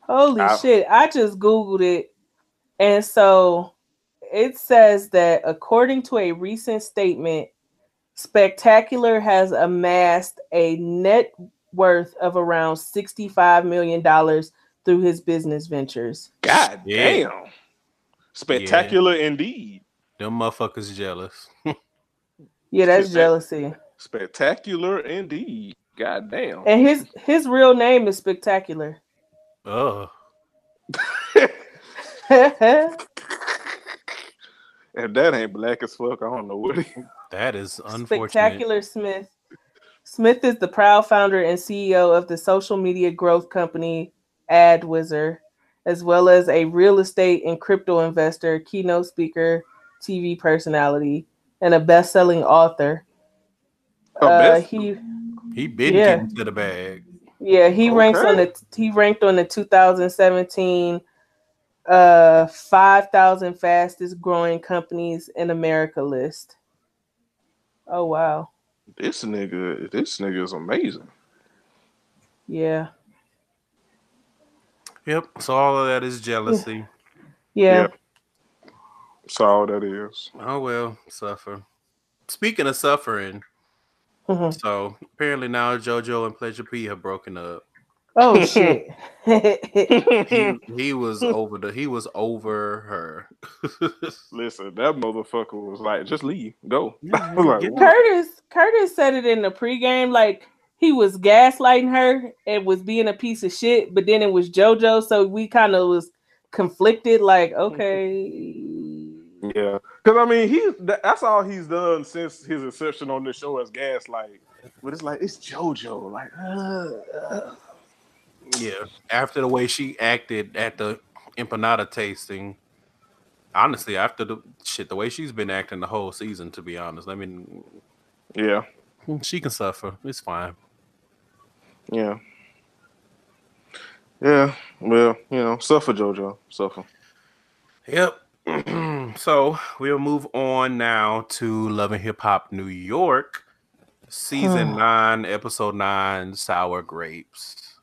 Holy I- shit. I just Googled it. And so it says that according to a recent statement, Spectacular has amassed a net worth of around $65 million through his business ventures. god Yeah. damn, spectacular indeed, Them motherfuckers jealous. Yeah, that's jealousy. spectacular indeed. God damn. And his his real name is Spectacular. Oh, If that ain't black as fuck, I don't know what. It is. that is unfortunate. Spectacular Smith. Smith is the proud founder and CEO of the social media growth company AdWizard, as well as a real estate and crypto investor, keynote speaker, TV personality, and a best-selling author. Oh, Uh, best- he He been Yeah. getting to the bag. yeah he ranks on the he ranked on the 2017 uh 5000 fastest growing companies in America list. Oh wow. this nigga, this nigga is amazing. Yeah. Yep. So all of that is jealousy. Yeah. That's all that is. Oh well, suffer. Speaking of suffering, Mhm. so apparently now JoJo and Pleasure P have broken up. Oh shit. He, he was over the he was over her. Listen, that motherfucker was like, just leave, go. Yeah, like, get what? Curtis Curtis said it in the pregame like he was gaslighting her and was being a piece of shit, but then it was JoJo, so we kind of was conflicted. Like, okay, Yeah, because I mean, he that's all he's done since his inception on this show as Gaslight. But it's like it's JoJo, like, uh, uh. Yeah. After the way she acted at the empanada tasting, honestly, after the shit, the way she's been acting the whole season, to be honest, I mean, yeah, she can suffer. It's fine. yeah, yeah. Well, you know, suffer, JoJo, suffer. Yep. so we'll move on now to Love and Hip Hop New York, season nine, episode nine, Sour Grapes.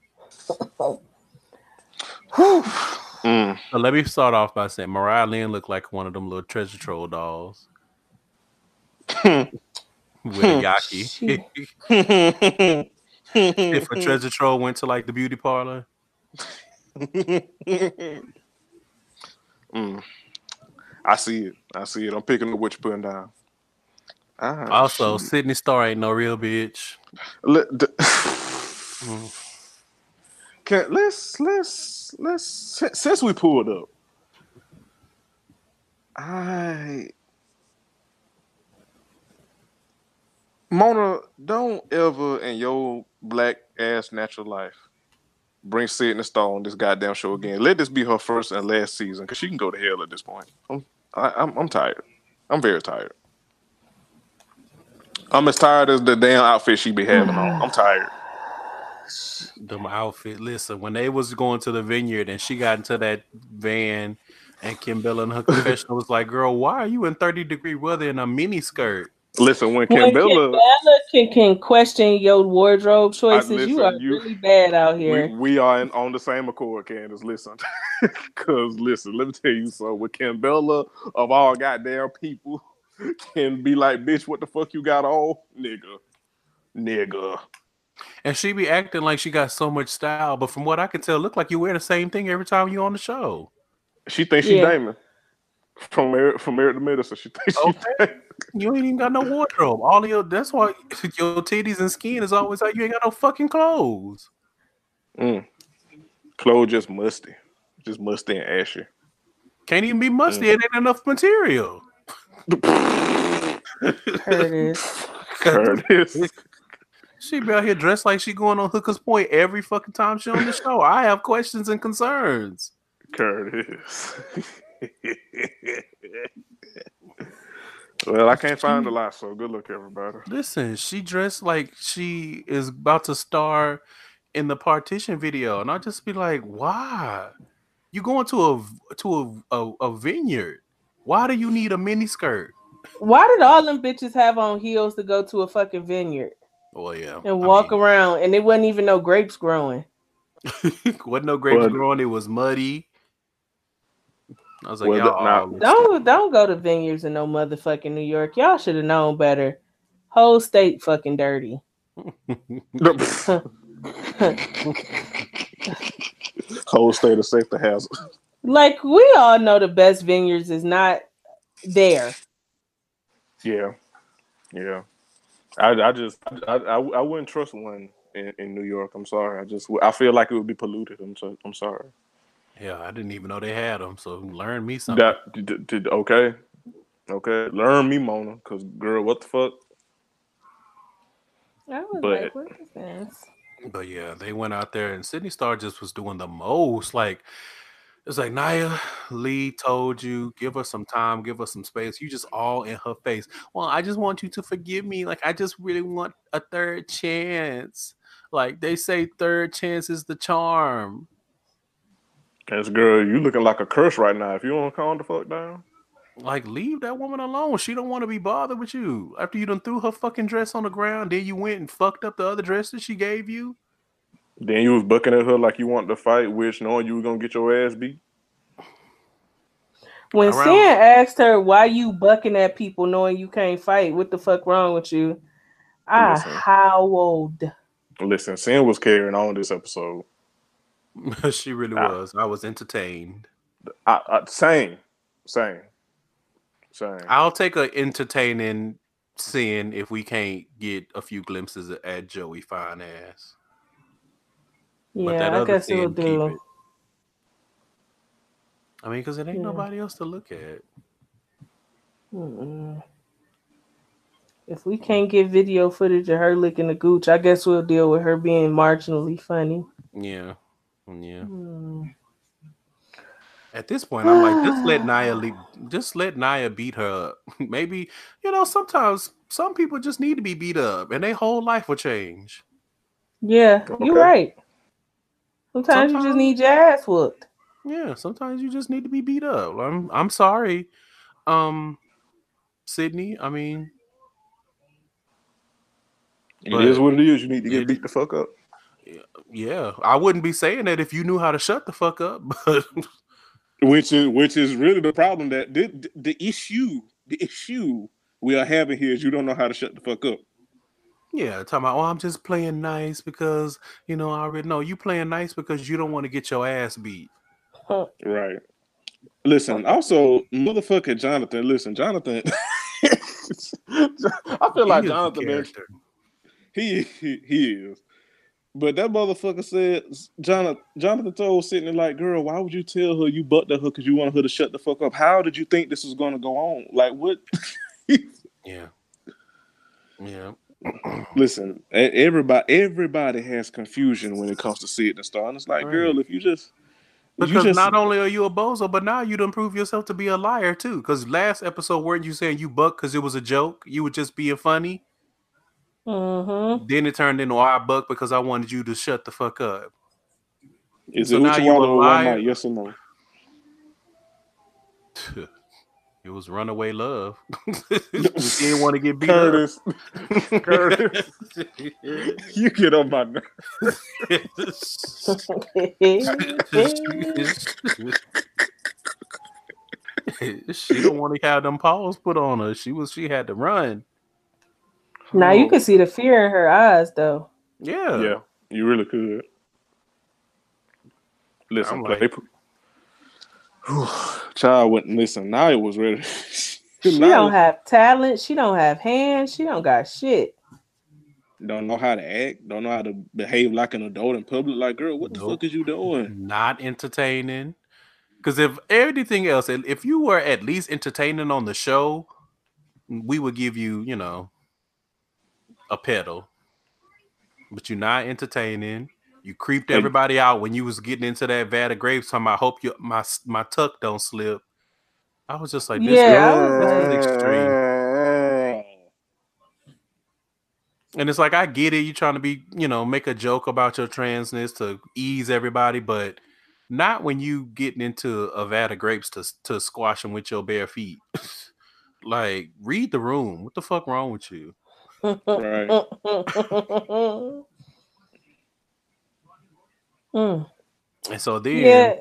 Mm. So let me start off by saying Mariah Lynn looked like one of them little treasure troll dolls with a yaki. If a treasure troll went to like the beauty parlor, mm. I see it. I see it. I'm picking up what you're putting down. Ah, also shoot. Sidney Starr ain't no real bitch. Let, d- Can, let's let's let's since we pulled up. I Mona, don't ever in your black ass natural life bring Sidney Starr on this goddamn show again. Let this be her first and last season because she can go to hell at this point. I'm I, I'm I'm tired. I'm very tired. I'm as tired as the damn outfit she be having on. I'm tired. Them outfit. Listen, when they was going to the vineyard and she got into that van and Kimbella in her confessional was like, Girl, why are you in 30 degree weather in a mini skirt? Listen, when When Kimbella, Kimbella can, can question your wardrobe choices, listen, you are you- really bad out here. we are in, on the same accord, Candace. Listen, because listen, let me tell you so. With Kimbella of all goddamn people, can be like, bitch, what the fuck you got on, nigga, nigga. And she be acting like she got so much style, but from what I can tell, look like you wear the same thing every time you on the show. She thinks she Yeah. Damon from Merit from Married to Medicine. She thinks she Okay. You ain't even got no wardrobe. All your that's why your titties and skin is always like you ain't got no fucking clothes. Mm. Chloe just musty, just musty and ashy. Can't even be musty. It ain't enough material. Curtis. Curtis. She be out here dressed like she going on Hooker's Point every fucking time she on the show. I have questions and concerns. Curtis. well, I can't find a lot, so good luck, everybody. Listen, she dressed like she is about to star in the partition video, and I just be like, why? You going to a to a, a, a vineyard? Why do you need a mini skirt? Why did all them bitches have on heels to go to a fucking vineyard Well, yeah, and walk I around and it wasn't even no grapes growing? mean, wasn't no grapes Well- growing. It was muddy. I was like, Well, y'all now- Don't don't go to vineyards in no motherfucking New York. Y'all should have known better. Whole state fucking dirty. Whole state of safety hazard. Like we all know the best vineyards is not there. Yeah, yeah. I, I just, I, I, I wouldn't trust one in, in New York. I'm sorry. I just, I feel like it would be polluted. I'm, so, I'm sorry. Yeah, I didn't even know they had them. So learn me something. That, did, did, okay, okay. Learn me, Mona, because girl, what the fuck? I was But- like, what is this? But yeah, they went out there and Sidney Starr just was doing the most. Like it's like Nya Lee told you, give us some time, give us some space. You just all in her face. Well, I just want you to forgive me. Like I just really want a third chance. Like they say, third chance is the charm. As girl, you looking like a curse right now. If you don't calm the fuck down, Like leave that woman alone. She don't want to be bothered with you. After you done threw her fucking dress on the ground, then you went and fucked up the other dress that she gave you. then you was bucking at her like you wanted to fight, which knowing you were gonna get your ass beat. When Around- Stan asked her why you bucking at people knowing you can't fight, what the fuck wrong with you? I Listen. howled. Listen, Sin was carrying on this episode. she really Ah. was. I was entertained. I, I, same, same, same. I'll take a entertaining sin if we can't get a few glimpses at Joey fine ass. But that Yeah, I other guess it'll sin, do. it. I mean, because it ain't Yeah. nobody else to look at. Mm-mm. If we can't get video footage of her licking the gooch, I guess we'll deal with her being marginally funny. Yeah, yeah. Mm. At this point, I'm like, just let Naya leave. Just let Naya beat her up. Maybe you know, sometimes some people just need to be beat up, and their whole life will change. Yeah, you're right. Sometimes, you just need your ass whooped. Yeah, sometimes you just need to be beat up. I'm I'm sorry, um, Sidney. I mean, It But- is what it is. You need to get It- beat the fuck up. Yeah, I wouldn't be saying that if you knew how to shut the fuck up. But Which is which is really the problem that the, the issue the issue we are having here is you don't know how to shut the fuck up. yeah, talking about oh, I'm just playing nice because you know I already know you playing nice because you don't want to get your ass beat. Right. Listen, also motherfucker Jonathan. Listen, Jonathan. I feel like He is a Jonathan. been- He, he he is. But that motherfucker said Jonathan Jonathan told Sidney like, girl, why would you tell her you bucked at her because you wanted her to shut the fuck up? How did you think this was gonna go on? Like what? Yeah, yeah. Listen, everybody everybody has confusion when it comes to Sidney Starr. And it's like, Right. girl, if you just if you Because just not only are you a bozo, but now you done prove yourself to be a liar too. Because last episode weren't you saying you bucked because it was a joke? You were just being funny. Mm-hmm. Then it turned into I buck because I wanted you to shut the fuck up. Is So it now you you want a or liar? Yes or no? It was runaway love. you didn't want to get beat up. Curtis, Curtis, you get on my nerves. she don't want to have them paws put on her. She was she had to run. Now you can um, see the fear in her eyes, though. Yeah. Yeah, you really could. Listen, I'm like- Whew, child wouldn't listen. Now it was ready. She don't it- have talent. She don't have hands. She don't got shit. don't know how to act. Don't know how to behave like an adult in public. Like, girl, what the fuck is you doing? Not entertaining. Because if everything else, if you were at least entertaining on the show, we would give you, you know, a pedal. But you're not entertaining. You creeped Hey. everybody out when you was getting into that vat of grapes. Talking, I hope you my my tuck don't slip. I was just like, this Yeah, girl- this is extreme. And it's like I get it, you trying to be, you know, make a joke about your transness to ease everybody, but not when you getting into a vat of grapes to to squash them with your bare feet. like, read the room. What the fuck wrong with you? Right. Mm. And so then Yeah.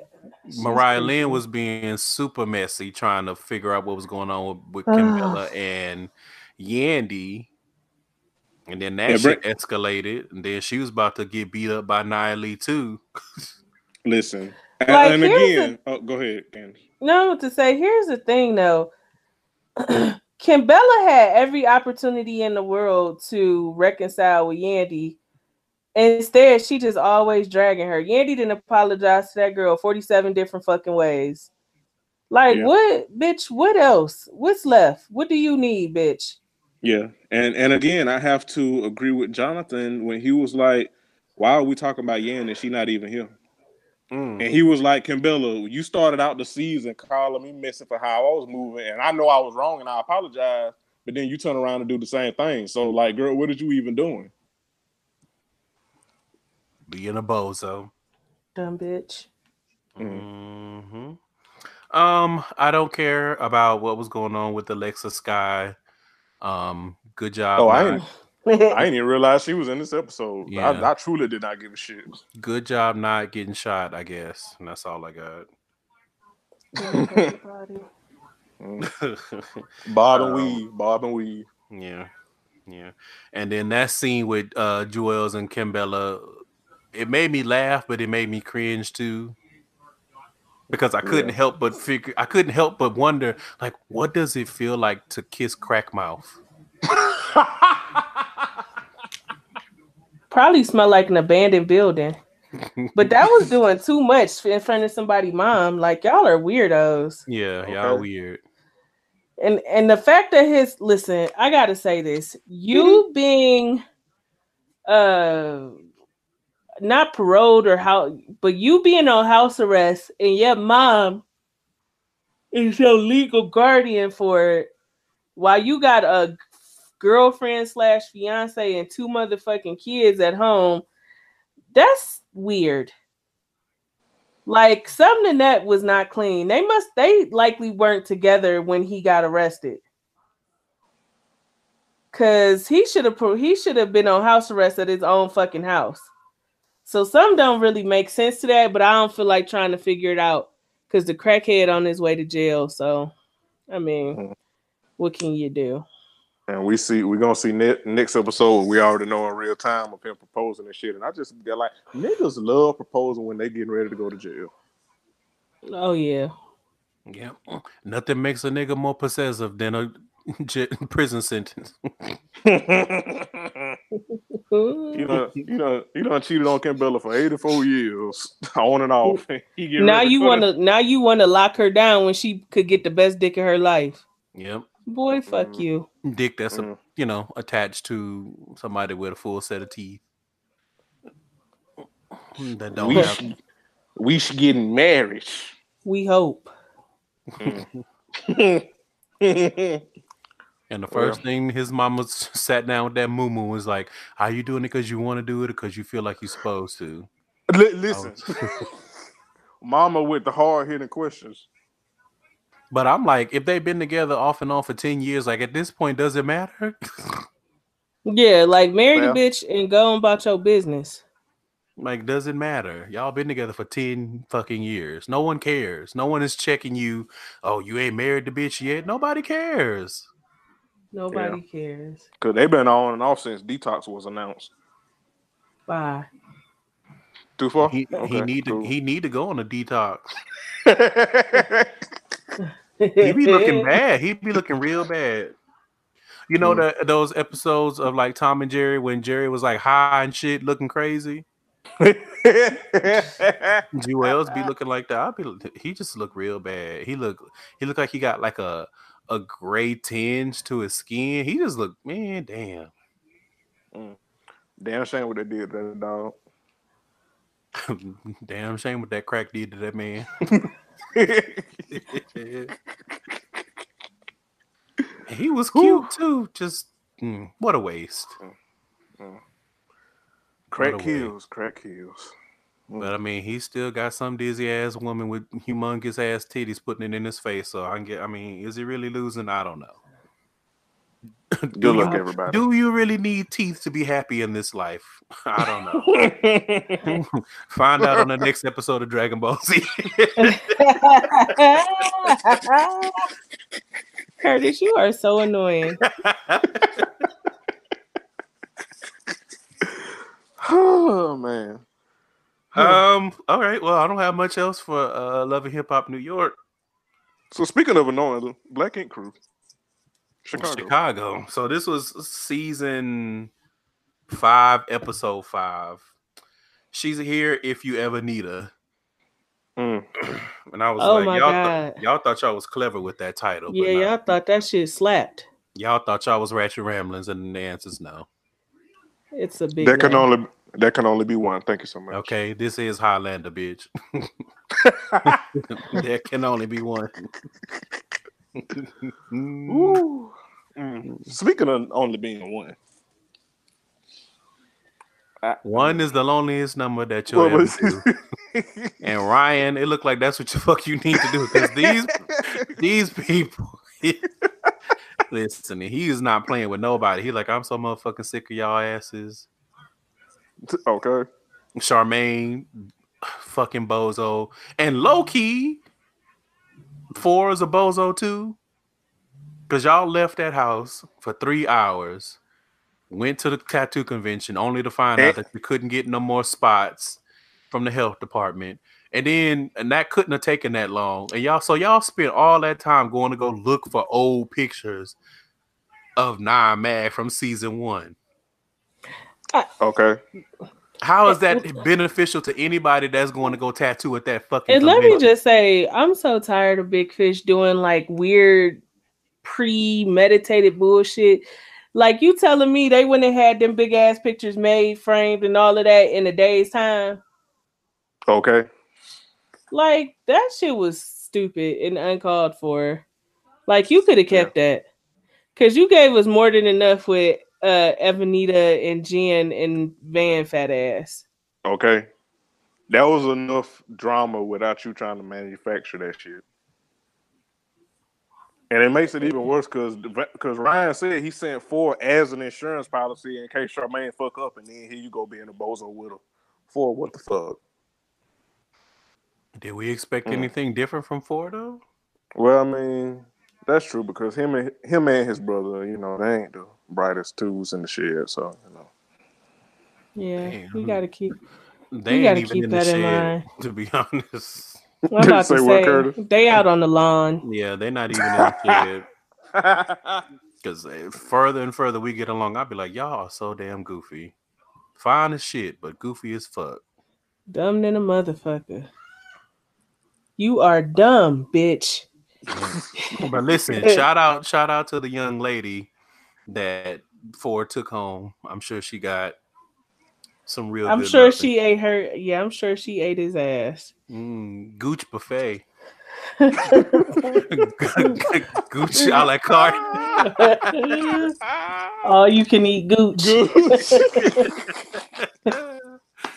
Mariah. Lynn was being super messy, trying to figure out what was going on with, with Kimbella and Yandy. And then that Yeah, shit Brett- escalated, and then she was about to get beat up by Nya Lee too. Listen. And, Like, and here's again, oh, go ahead, Candy. No, to say here's the thing though. Kimbella had every opportunity in the world to reconcile with Yandy. Instead, she just always dragging her. Yandy didn't apologize to that girl 47 different fucking ways. Like, Yeah. what, bitch? What else? What's left? What do you need, bitch? Yeah, and and again, I have to agree with Jonathan when he was like, "Why are we talking about Yan and she not even here?" Mm. And he was like, "Kimbella, you started out the season calling me missing for how I was moving, and I know I was wrong, and I apologize. But then you turn around and do the same thing. So, like, girl, what are you even doing?" Being a bozo. Dumb bitch. hmm Um, I don't care about what was going on with Alexa Sky. Um, good job. Oh, I not- ain't, I ain't even realize she was in this episode. Yeah. I, I truly did not give a shit. good job not getting shot, I guess. And that's all I got. Bob and Um, weave, Bob and weave. Yeah. Yeah. And then that scene with uh Juelz and Kimbella, it made me laugh, but it made me cringe too. Because I couldn't Yeah. help but figure I couldn't help but wonder, like, what does it feel like to kiss crack mouth? Probably smell like an abandoned building. But that was doing too much in front of somebody's mom. Like y'all are weirdos. Yeah, y'all Okay. weird. And and the fact that his listen, I gotta say this. You being uh not paroled or how but you being on house arrest and your mom is your legal guardian for it while you got a girlfriend slash fiance and two motherfucking kids at home, that's weird. Like something in that was not clean. They must they likely weren't together when he got arrested. Cause he should have he should have been on house arrest at his own fucking house. So some don't really make sense to that, but I don't feel like trying to figure it out because the crackhead on his way to jail. So I mean, Mhm. what can you do? And we see we're gonna see ne- next episode. We already know in real time of him proposing and shit. And I just get like niggas love proposing when they getting ready to go to jail. Oh yeah. Yeah. Nothing makes a nigga more possessive than a j- prison sentence. You know, you know, you done cheated on Kimbella for eighty four years, on and off. Now you want the- to now you want to lock her down when she could get the best dick of her life. Yep. Boy, fuck Mm. you. Dick that's a, Mm. you know attached to somebody with a full set of teeth. That don't we have sh- we should getting married. We hope. And the Well- first thing his mama sat down with that moo moo was like, "Are you doing it because you want to do it, or because you feel like you're supposed to?" Li- listen, Mama with the hard hitting questions. But I'm like, if they've been together off and on for ten years, like at this point, does it matter? Yeah, like marry Well. the bitch and go on about your business. like, does it matter? Y'all been together for ten fucking years. No one cares. No one is checking you. Oh, you ain't married the bitch yet. Nobody cares. Nobody cares. Cause they've been on and off since Detox was announced. Bye. Too far? He he Okay, need to he need to go on a detox. He be looking bad. He be looking real bad. You know Mm. that those episodes of like Tom and Jerry when Jerry was like high and shit, looking crazy. Juelz be looking like that. I be he just look real bad. He look he look like he got like a a gray tinge to his skin. He just look man, damn. Damn shame what they did to that dog. damn shame what that crack did to that man. He was cute too. Just mm, what a waste. crack What a kills, crack kills. But I mean, he still got some dizzy ass woman with humongous ass titties putting it in his face. So I can get. I mean, is he really losing? I don't know. Good do luck, you, everybody. do you really need teeth to be happy in this life? I don't know. Find out on the next episode of Dragon Ball Z. Curtis, you are so annoying. oh man. um. All right. Well, I don't have much else for uh, Love and Hip Hop New York, So speaking of annoying, Black Ink Crew, Chicago. Chicago. So this was season five, episode five. She's here if you ever need her. Mm. And I was Oh like, my y'all, God. th- y'all thought y'all was clever with that title. Yeah, but y'all thought that shit slapped. Y'all thought y'all was Ratchet Ramblings, and the answer's no. It's a big. That can only that can only be one. Thank you so much. Okay, this is Highlander, bitch. there can only be one. Ooh. Mm. Speaking of only being one. I- one is the loneliest number that you'll ever do. And Ryan, it looked like that's what the fuck you need to do because these these people. Listen, he is not playing with nobody. He like, I'm so motherfucking sick of y'all asses. okay. Charmaine, fucking bozo, and low key, Phor is a bozo too, because y'all left that house for three hours, went to the tattoo convention only to find out that you couldn't get no more spots from the health department, and then and that couldn't have taken that long, and y'all so y'all spent all that time going to go look for old pictures of Nine Mag from season one. Okay. How is that beneficial to anybody that's going to go tattoo at that fucking? And let me just say, I'm so tired of Big Fish doing like weird premeditated bullshit. Like you telling me they wouldn't have had them big ass pictures made, framed, and all of that in a day's time. Okay. Like that shit was stupid and uncalled for. Like you could have kept that. Cause you gave us more than enough with uh Evanita and Jen and Van fat ass. Okay. That was enough drama without you trying to manufacture that shit. And it makes it even worse because because Ryan said he sent Phor as an insurance policy in case Charmaine fuck up, and then here you go being a bozo with her. For what the fuck? Did we expect Mm. anything different from Phor though? Well, I mean, that's true because him and him and his brother, you know, they ain't the brightest tools in the shed. So you know, Yeah, Damn. we gotta keep They You ain't gotta even keep in the that in shed, mind. to be honest. I'm about Say to what, say Curtis? they out on the lawn. Yeah, they're not even in the shed. Because eh, further and further we get along, I'll be like, y'all are so damn goofy. Fine as shit, but goofy as fuck. Dumb than a motherfucker. You are dumb, bitch. But listen, shout out, shout out to the young lady that Phor took home. I'm sure she got some real. I'm good sure loving. she ate her. Yeah, I'm sure she ate his ass. Mm, Gooch buffet. Gucci a la carte. All you can eat gooch. Gooch.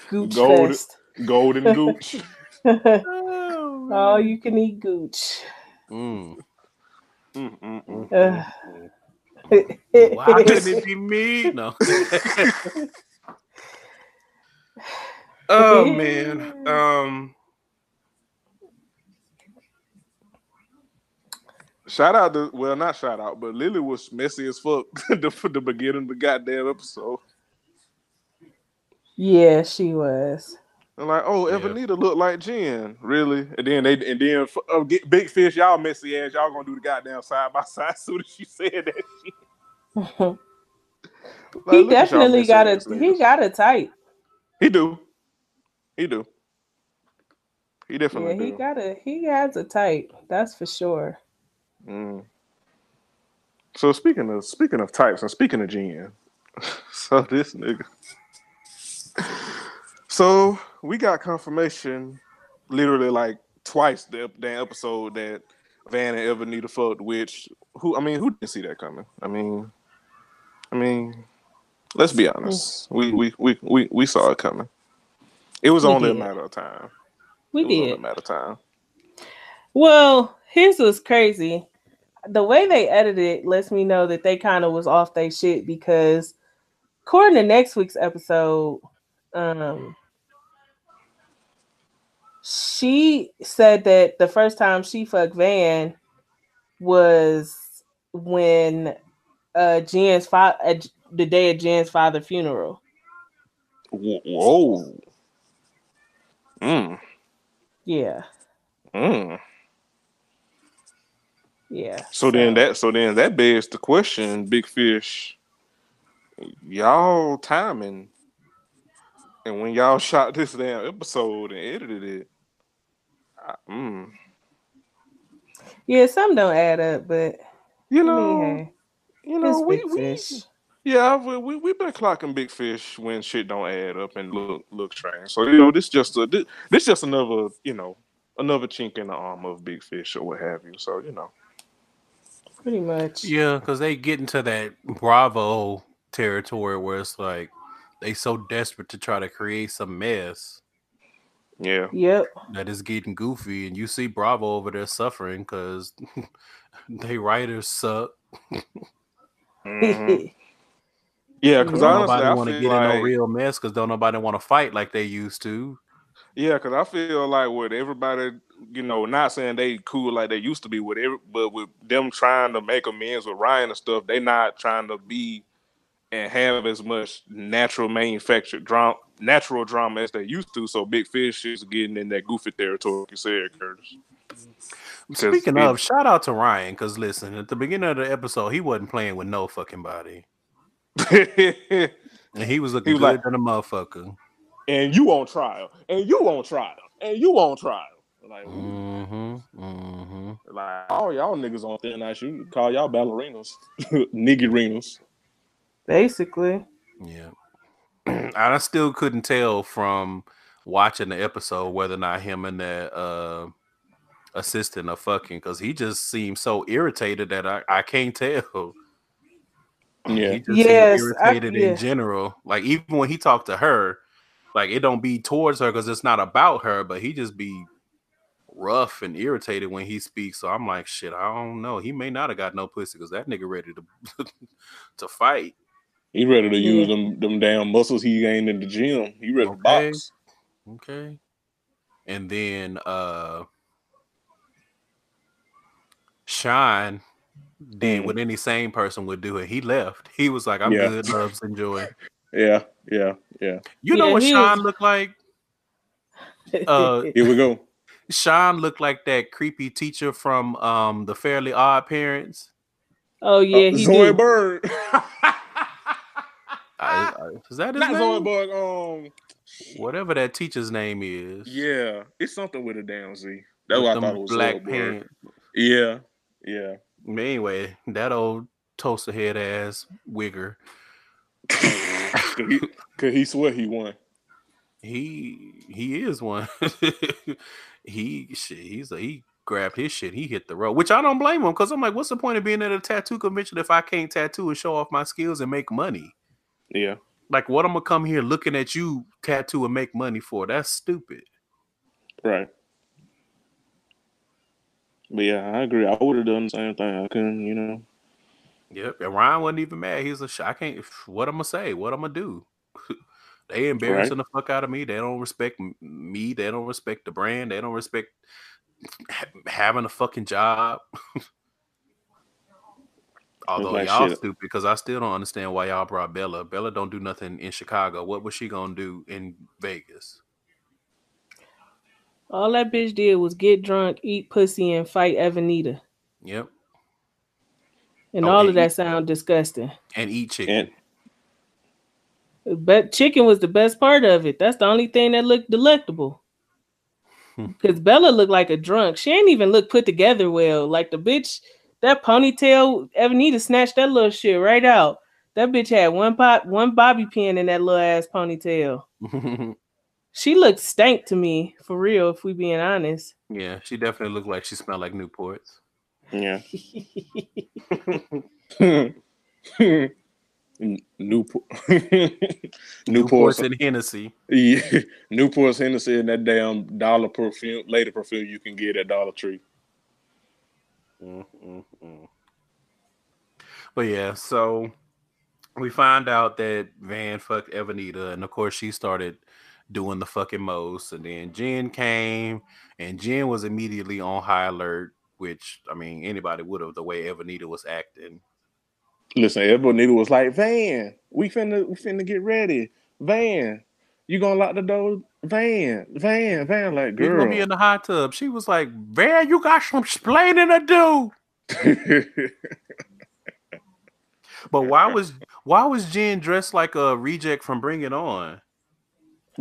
Gooch Gold. fest. Golden gooch. All you can eat gooch. Mm. Mm, mm, mm, Uh. mm. Why couldn't it be me? No. Oh man. Um. Shout out to well, not shout out, but Lily was messy as fuck the, for the beginning of the goddamn episode. yeah, she was. And like, oh, Yeah. Evanita looked like Jen, really? And then they and then uh, get big fish, y'all messy ass, y'all gonna do the goddamn side by side. Soon as she said that, shit. Like, he look at y'all definitely got a he got a type. He do, he do, he definitely. Yeah, he do. got a he has a type. That's for sure. Mm. So speaking of speaking of types and speaking of Jen, so this nigga. So we got confirmation, literally like twice the damn episode that Van and Evanita fucked. Which who I mean, who didn't see that coming? I mean, I mean, let's be honest. We we we we, we saw it coming. It was We only a matter of time. We it was only did. a matter of time. Well, here's what's crazy. The way they edited it lets me know that they kind of was off their shit because according to next week's episode, um she said that the first time she fucked Van was when uh Jen's father the day of Jen's father funeral. Whoa. Mm. Yeah. Mm. Yeah. So then that so then that begs the question, Big Fish, y'all timing, and when y'all shot this damn episode and edited it, I, mm, Yeah, some don't add up, but you know, you know, we, we. Yeah, we we we been clocking Big Fish when shit don't add up and look look strange. So you know, this just a this, this just another you know another chink in the arm of Big Fish or what have you. So you know, Pretty much. Yeah, because they get into that Bravo territory where it's like they so desperate to try to create some mess yeah, Yep. that is getting goofy, and you see Bravo over there suffering because they writers suck. Mhm. yeah, because honestly, nobody want to get in like, no real mess because don't nobody want to fight like they used to. Yeah, because I feel like with everybody, you know, not saying they cool like they used to be with every, but with them trying to make amends with Ryan and stuff, they not trying to be and have as much natural manufactured drama, natural drama as they used to. So Big Fish is getting in that goofy territory, you said, Curtis. Speaking of, shout out to Ryan because listen, at the beginning of the episode, he wasn't playing with no fucking body, and he was looking was good like- than a motherfucker. and you on trial, and you on trial, and you on trial. Like, Mm-hmm. Mm-hmm. like all y'all niggas on thin ice, you call y'all ballerinas, niggerinas. Basically. Yeah. I still couldn't tell from watching the episode whether or not him and that uh assistant are fucking because he just seemed so irritated that I, I can't tell. Yeah. He just Yes, seems I- irritated yeah. in general. Like even when he talked to her, like it don't be towards her because it's not about her, but he just be rough and irritated when he speaks. So I'm like, shit, I don't know. He may not have got no pussy because that nigga ready to to fight. He ready to use Yeah. them them damn muscles he gained in the gym. He ready to box. Okay. And then uh Shine did Mm. what any sane person would do, and he left. He was like, I'm Yeah. good, loves, enjoy. Yeah, yeah, yeah. You know Yeah, what Sean was- looked like? Uh, Here we go. Sean looked like that creepy teacher from um the Fairly Odd Parents. oh yeah, Uh, he Zoe do. Bird. I- I- is that his Not Zoe name? Bird. Um, Whatever that teacher's name is. yeah, it's something with a damn Z. That's with why I thought it was black Zoe Bird. pants. Yeah, yeah. Anyway, that old toaster head ass wigger. Cause he, he swear he won. He he is one. he shit, he's a, he grabbed his shit. He hit the road, which I don't blame him because I'm like, what's the point of being at a tattoo convention if I can't tattoo and show off my skills and make money? Yeah. Like, what I'm gonna come here looking at you tattoo and make money for? That's stupid. Right. But yeah, I agree. I would have done the same thing. I couldn't, you know. Yep. And Ryan wasn't even mad. He's a sh- I can't. What I'm gonna say? What I'm gonna do? they embarrassing the fuck out of me. They don't respect me. They don't respect the brand. They don't respect ha- having a fucking job. Although like y'all shit. stupid because I still don't understand why y'all brought Bella. Bella don't do nothing in Chicago. What was she gonna do in Vegas? All that bitch did was get drunk, eat pussy, and fight Evanita. Yep. And Oh, all and of that sound disgusting. And eat chicken. And But chicken was the best part of it. That's the only thing that looked delectable. Because Bella looked like a drunk. She ain't even look put together well. Like the bitch, that ponytail, Evanita snatched that little shit right out. That bitch had one pop, one bobby pin in that little ass ponytail. She looked stank to me, for real, if we being honest. yeah, she definitely looked like she smelled like Newports. yeah. Newport. Newports Newport. and Hennessy. Yeah. Newport's Hennessy and that damn dollar perfume, later perfume you can get at Dollar Tree. Mm, mm, mm. But yeah, so we find out that Van fucked Evanita, and of course she started doing the fucking most. And then Jen came, and Jen was immediately on high alert, which I mean anybody would have the way Evanita was acting. Listen, Evanita was like, Van, we finna we finna get ready. Van, you gonna lock the door? Van, Van, Van, like We're gonna be in the hot tub. She was like, Van, you got some explaining to do. But why was why was Jen dressed like a reject from Bring It On?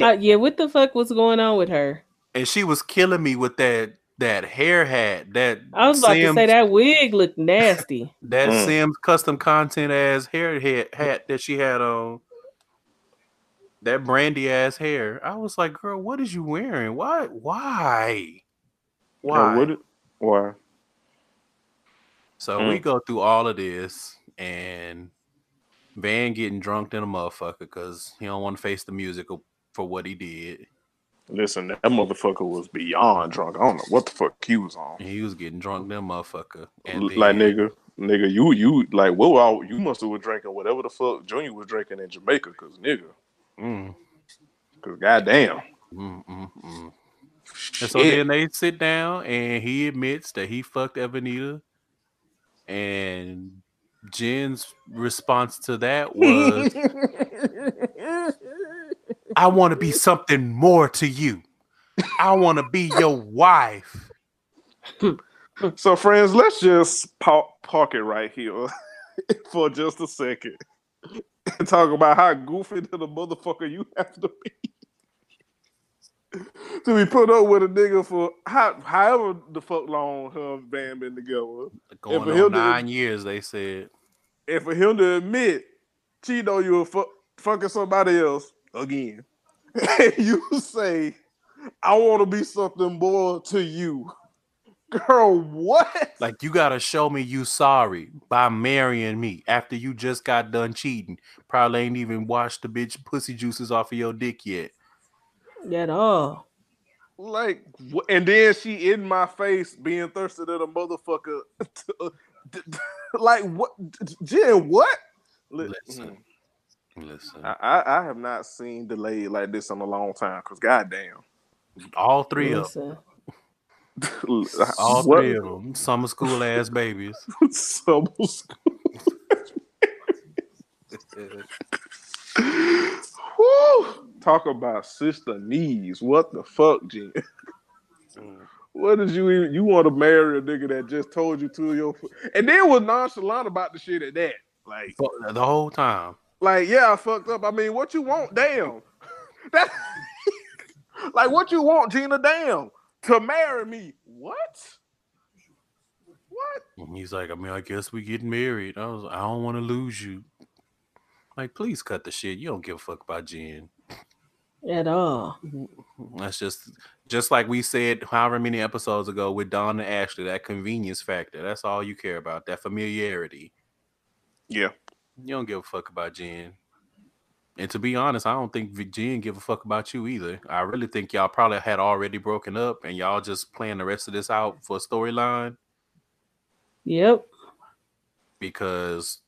Uh, yeah, what the fuck was going on with her? And she was killing me with that that hair hat, that I was about to say that wig looked nasty. that Mm. Sims custom content ass hair hat, hat that she had on. That brandy ass hair. I was like, girl, what is you wearing? Why? Why? Why? What Why? So Mm. we go through all of this, and Van getting drunk than a motherfucker because he don't want to face the musical for what he did. Listen, that motherfucker was beyond drunk. I don't know what the fuck he was on. He was getting drunk than a motherfucker. And like then- nigga, nigga, you you like what? all you must have was drinking whatever the fuck Junior was drinking in Jamaica, cause nigga, Mm, cause goddamn. mm, mm, mm. And so then they sit down and he admits that he fucked Evanita. And Jen's response to that was, I want to be something more to you. I want to be your wife. So, friends, let's just park, park it right here for just a second and talk about how goofy to the motherfucker you have to be to be put up with a nigga for how, however the fuck long her and Bam been together. Going for him on to- nine years, they said. And for him to admit, she know you were fu- fucking somebody else again. And you say, I want to be something more to you. Girl, what? Like you gotta show me you sorry by marrying me after you just got done cheating. Probably ain't even washed the bitch pussy juices off of your dick yet. At all. Like, and then she in my face being thirsty at a motherfucker. Uh, like, what? Jen, what? Li- Listen. Mm. Listen, I, I I have not seen delayed like this in a long time. Cause goddamn, all three of them, all What- three of them, summer school ass babies. Summer school. Woo! Talk about sister knees. What the fuck, Jen? Mm. What did you even? You want to marry a nigga that just told you to your, and then was nonchalant about the shit at that. Like, Fuck, the whole time. Like yeah, I fucked up. I mean, what you want? Damn. That, like, what you want, Gina? Damn, to marry me? What? What? And he's like, I mean, I guess we get married. I was, I don't want to lose you. Like, please cut the shit. You don't give a fuck about Jen. At all. That's just Just like we said, however many episodes ago with Don and Ashley, that convenience factor. That's all you care about. That familiarity. Yeah. You don't give a fuck about Jen. And to be honest, I don't think Jen give a fuck about you either. I really think y'all probably had already broken up and y'all just playing the rest of this out for a storyline Yep. because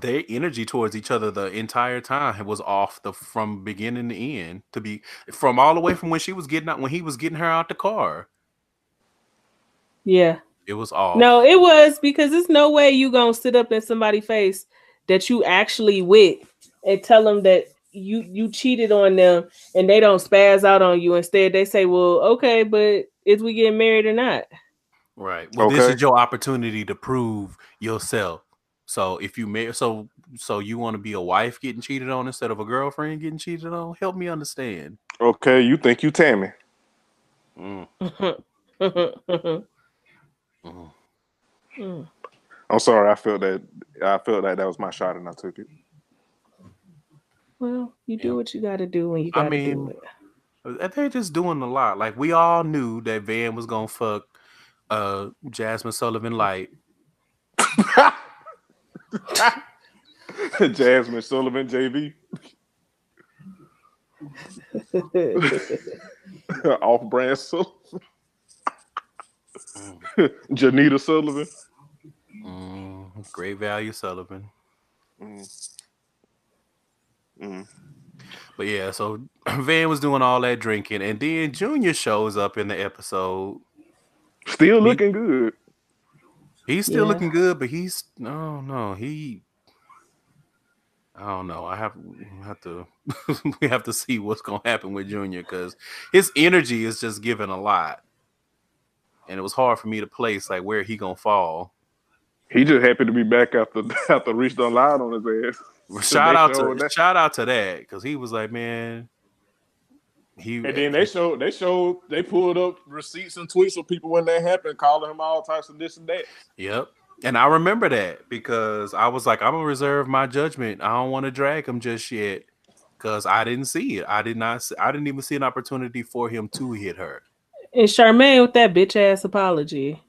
their energy towards each other the entire time was off the from beginning to end. To be from all the way from when she was getting out when he was getting her out the car. Yeah. It was off. No, it was because there's no way you gonna sit up in somebody's face that you actually with and tell them that you you cheated on them and they don't spaz out on you. Instead, they say, "Well, okay, but is we getting married or not?" Right. Well, this is your opportunity to prove yourself. So if you marry, so so you want to be a wife getting cheated on instead of a girlfriend getting cheated on? Help me understand. Okay, you think you Tammy. Mm, well, mm. I'm sorry, I felt that I felt like that was my shot and I took it. Well, you do what you got to do when you got to do mean, it. Uh, They're just doing a lot. Like we all knew that Van was gonna fuck uh Jazmine Sullivan Light. Jazmine Sullivan, JV, off brand Sullivan. Janita Sullivan. Mm, great value Sullivan. Mm. Mm. But yeah, so Van was doing all that drinking, and then Junior shows up in the episode. Still Me- looking good. He's still Yeah. looking good, but he's no, no, he. I don't know. I have we have to we have to see what's gonna happen with Junior because his energy is just giving a lot, and it was hard for me to place like where he gonna fall. He just happened to be back after after Reach done lied on his ass. Shout out to that. shout out to that because he was like, man, he And then they showed they showed they pulled up receipts and tweets of people when that happened, calling him all types of this and that. Yep. And I remember that because I was like, I'm gonna reserve my judgment. I don't want to drag him just yet because I didn't see it. I did not. See, I didn't even see an opportunity for him to hit her. And Charmaine with that bitch ass apology.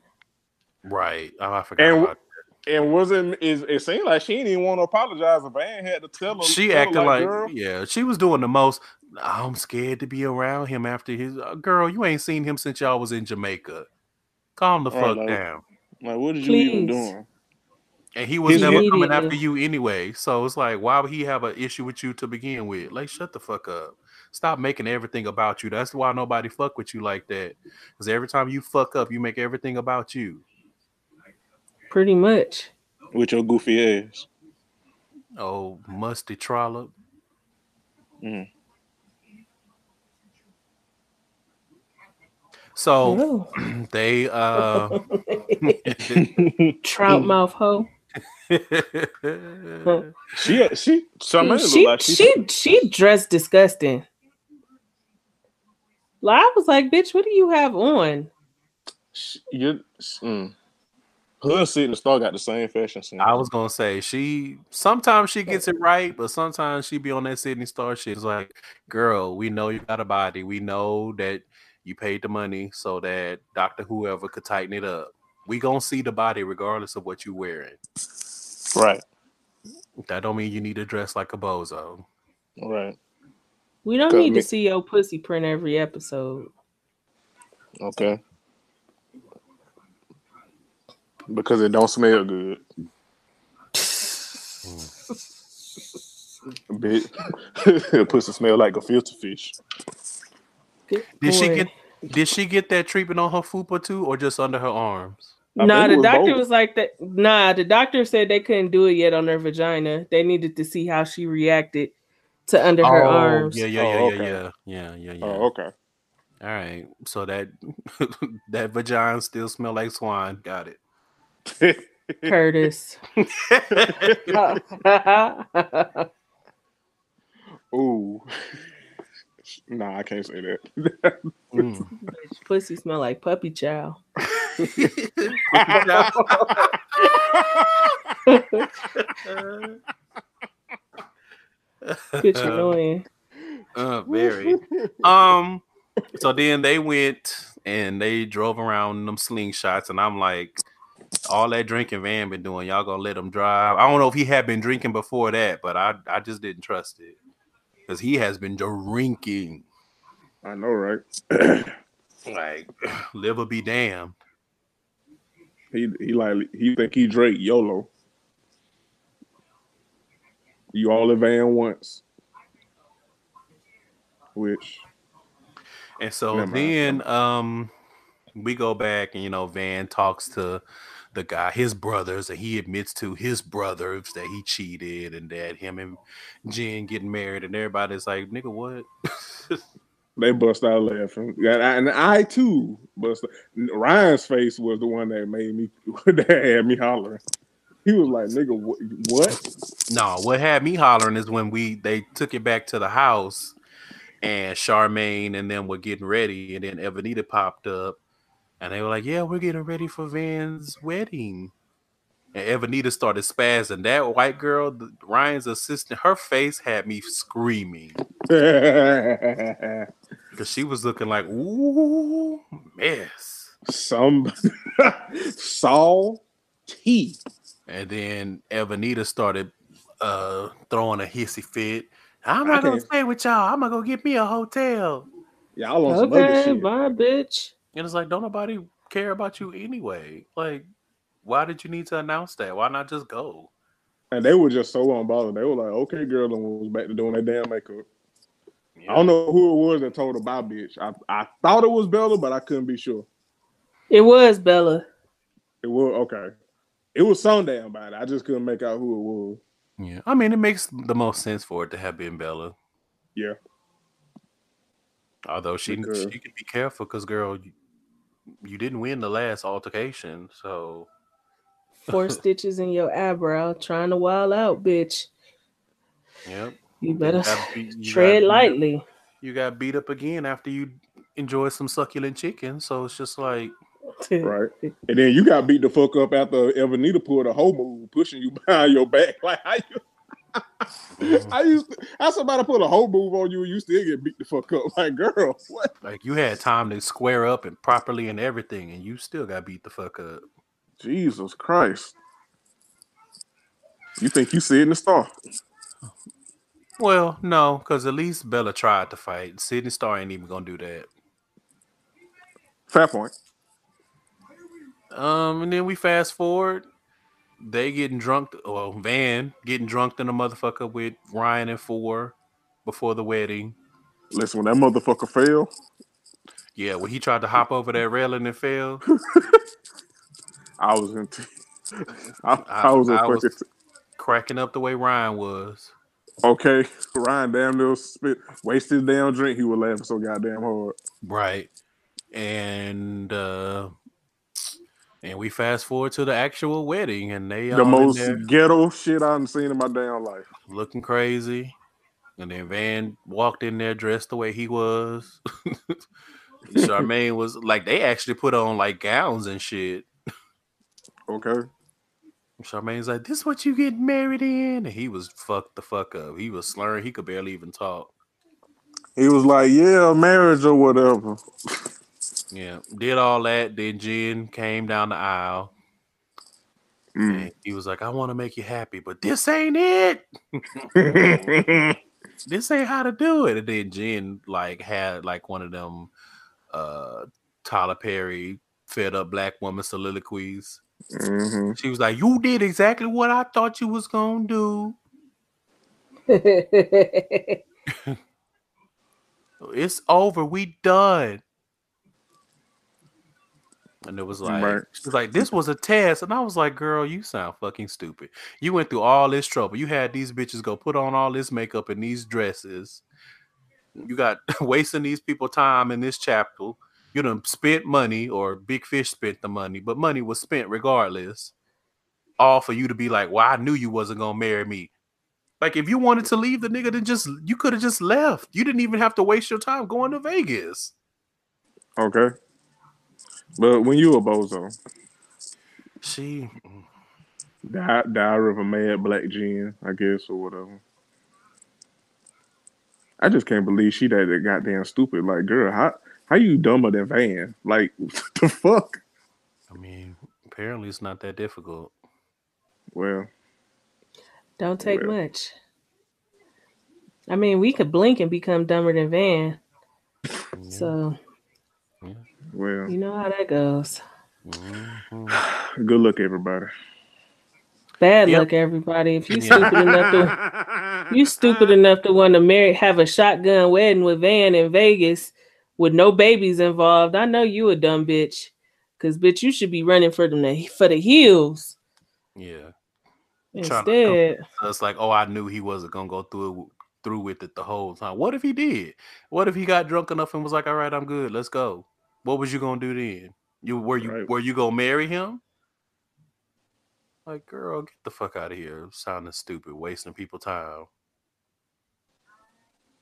Right. Oh, I forgot. And about And wasn't is it seemed like she didn't even want to apologize. If Van had to tell her, she tell her, acted like, girl, yeah, she was doing the most. I'm scared to be around him after his uh, girl. You ain't seen him since y'all was in Jamaica. Calm the Right, fuck like- down. like what did you even doing? And he was His never coming immediately- after you anyway. So it's like, why would he have an issue with you to begin with? Like, shut the fuck up. Stop making everything about you. That's why nobody fuck with you like that. Because every time you fuck up, you make everything about you. Pretty much. With your goofy ass. Oh, musty trollop. Mm. So they uh Trout mouth hoe. She she Charmaine she like she, she she dressed disgusting. Like, I was like, bitch, what do you have on? you mm. Her and Sidney Starr got the same fashion sense. I was gonna say she sometimes she gets it right, but sometimes she be on that Sidney Starr shit. It's like, girl, we know you got a body. We know that you paid the money so that Doctor Whoever could tighten it up. We gonna see the body regardless of what you wearing. right, That don't mean you need to dress like a bozo. right, We don't need me- to see your pussy print every episode. okay. Because it don't smell good. Mm. Bitch, pussy smell like a filter fish. Good Did she get did she get that treatment on her fupa too, or just under her arms? I Nah, the was doctor both. was like that. Nah, the doctor said they couldn't do it yet on her vagina. They needed to see how she reacted to under her oh, arms. Oh, Yeah, yeah, Oh, yeah, okay. yeah, yeah, yeah, yeah, yeah. Oh, okay. All right. So that that vagina still smell like swine. Got it. Curtis. Ooh. Nah, I can't say that. Mm. Pussy smell like puppy chow. Bitch annoying. uh, very. Um. so then they went and they drove around them slingshots, and I'm like, all that drinking Van been doing, y'all gonna let him drive? I don't know if he had been drinking before that, but I I just didn't trust it because he has been drinking. I know, right? like, live or be damned. He he like he think he Drake YOLO. You all in van once. Which and so then um we go back and you know Van talks to the guy, his brothers, and he admits to his brothers that he cheated and that him and Jen getting married, and everybody's like, nigga, what? they bust out laughing. And I, and I too bust Ryan's face was the one that made me that had me hollering. He was like, nigga, what, what? No, what had me hollering is when we they took it back to the house and Charmaine and them were getting ready, and then Evanita popped up and they were like, Yeah, we're getting ready for Van's wedding. And Evanita started spazzing. That white girl, Ryan's assistant, her face had me screaming. Because she was looking like, ooh, mess. Some Saul T. And then Evanita started uh throwing a hissy fit. I'm not gonna stay with y'all. I'm gonna go get me a hotel. Y'all on some other Okay, shit. bye, bitch. And it's like, don't nobody care about you anyway. Like, why did you need to announce that? Why not just go? And they were just so unbothered. They were like, okay, girl, and was back to doing their damn makeup. I don't know who it was that told her bye, bitch. I, I thought it was Bella, but I couldn't be sure. It was Bella. It was okay. It was some damn body. I just couldn't make out who it was. Yeah, I mean, it makes the most sense for it to have been Bella. Yeah. Although she Because- she can be careful because, girl, you, you didn't win the last altercation, so Four stitches in your eyebrow, trying to wild out, bitch. yep. You better got beat- you tread got up- lightly. You got beat up again after you enjoy some succulent chicken, so it's just like, Right. And then you got beat the fuck up after Evanita pulled a whole move, pushing you behind your back. Like how you I used to how somebody put a whole move on you and you still get beat the fuck up. Like, girl, what? like you had time to square up and properly and everything, and you still got beat the fuck up. Jesus Christ. You think you Sidney Starr? Well, no, because at least Bella tried to fight. Sidney Starr ain't even gonna do that. Fair point. Um, and then we fast forward. They getting drunk. Well, Van getting drunk than a motherfucker with Ryan and Phor before the wedding. Listen, when that motherfucker fell, Yeah, when he tried to hop over that railing and fell. I was in. T- I, I- I, was in I was- cracking up the way Ryan was. okay, Ryan damn little spit, wasted his damn drink. He was laughing so goddamn hard. Right. And uh and we fast forward to the actual wedding and they the most ghetto shit I've seen in my damn life. looking crazy. And then Van walked in there dressed the way he was. Charmaine was like they actually put on like gowns and shit. Okay. Charmaine's like, This is what you get married in? And he was fucked the fuck up. He was slurring, he could barely even talk. He was like, "Yeah, marriage or whatever." Yeah, did all that. Then Jen came down the aisle. Mm. And he was like, I want to make you happy, but this ain't it. This ain't how to do it. And then Jen like had like one of them uh Tyler Perry fed up black woman soliloquies. Mhm. She was like, You did exactly what I thought you was gonna do. It's over. We done. And it was like, Right. she like, this was a test. And I was like, girl, you sound fucking stupid. You went through all this trouble. You had these bitches go put on all this makeup and these dresses. You got wasting these people time in this chapel. You done spent money, or Big Fish spent the money, but money was spent regardless. All for you to be like, well, I knew you wasn't gonna marry me. Like, if you wanted to leave the nigga, then just you could have just left. You didn't even have to waste your time going to Vegas. Okay. But when you a bozo, She, Di- Diary of a Mad Black Gin, I guess, or whatever. I just can't believe she that, that goddamn stupid. Like, girl, how How you dumber than Van? Like what the fuck? I mean, apparently it's not that difficult. Well, Don't take Well. much. I mean, we could blink and become dumber than Van. Yeah. So well. you know how that goes. Mhm. Good luck, everybody. Bad Yep. luck, everybody. If you Yeah. stupid enough to you stupid enough to want to marry have a shotgun wedding with Van in Vegas with no babies involved, I know you a dumb bitch. Cause bitch, you should be running for them for the hills Yeah. Tryna instead. It's like, oh, I knew he wasn't gonna go through it, through with it the whole time. What if he did? What if he got drunk enough and was like, all right, I'm good, let's go. What was you gonna do then? You were you Right. were you gonna marry him? Like, girl, get the fuck out of here. Sounding stupid, wasting people time.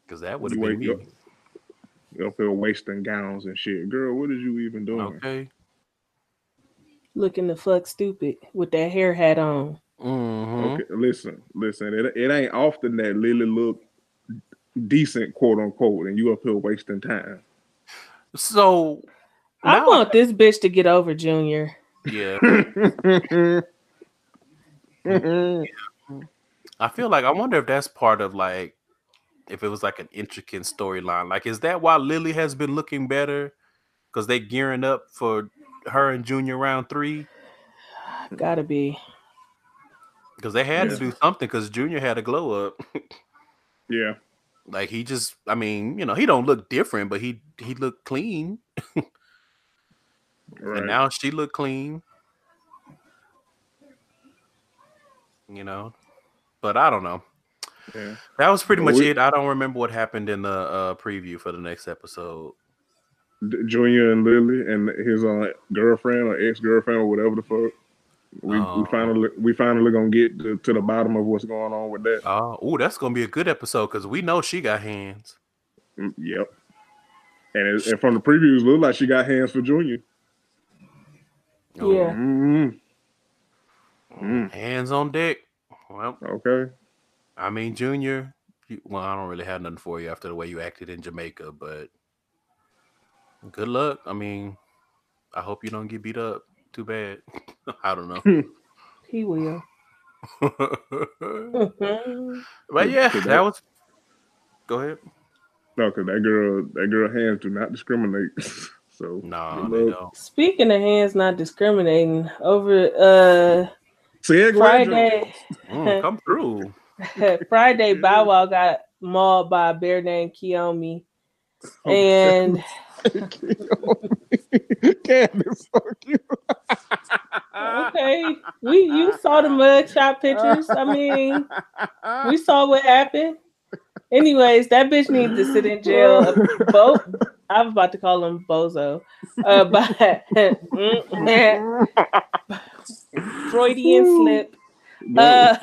Cause that would have been wake me. up. You up here wasting gowns and shit. Girl, what is you even doing? Okay. Looking the fuck stupid with that hair hat on. hmm Okay, listen, listen. It, it ain't often that Lily look decent, quote unquote, and you up here wasting time. So I now- want this bitch to get over Junior. yeah. I feel like I wonder if that's part of like if it was like an intricate storyline. Like, is that why Lily has been looking better? Because they gearing up for her and Junior round three. Gotta be. Because they had Yeah. to do something. Because Junior had a glow up. yeah, like he just, I mean, you know, he don't look different, but he he looked clean. right. And now she look clean. You know, but I don't know. yeah. That was pretty much we- it. I don't remember what happened in the uh, preview for the next episode. Junior and Lily and his uh, girlfriend or ex girlfriend or whatever the fuck. We, Oh. we finally we finally gonna get to, to the bottom of what's going on with that. Oh, ooh, that's gonna be a good episode because we know she got hands. Mm, Yep. And, it, and from the previews, look like she got hands for Junior. Oh, Yeah. mm Mm. hands on deck. Well, Okay. I mean, Junior. You, well, I don't really have nothing for you after the way you acted in Jamaica, but good luck. I mean, I hope you don't get beat up too bad. I don't know. He will. but yeah, that that- was. Go ahead. No, because that girl, that girl hands do not discriminate. so No, good they don't. Speaking of hands not discriminating, over uh Segue. Friday Mm, come through. Friday Bow Wow got mauled by a bear named Kiyomi. Oh, And Candace, fuck you. okay, we you saw the mugshot pictures. I mean, we saw what happened. Anyways, that bitch needs to sit in jail. Bo- I was about to call him Bozo. Uh, but Freudian slip. Uh,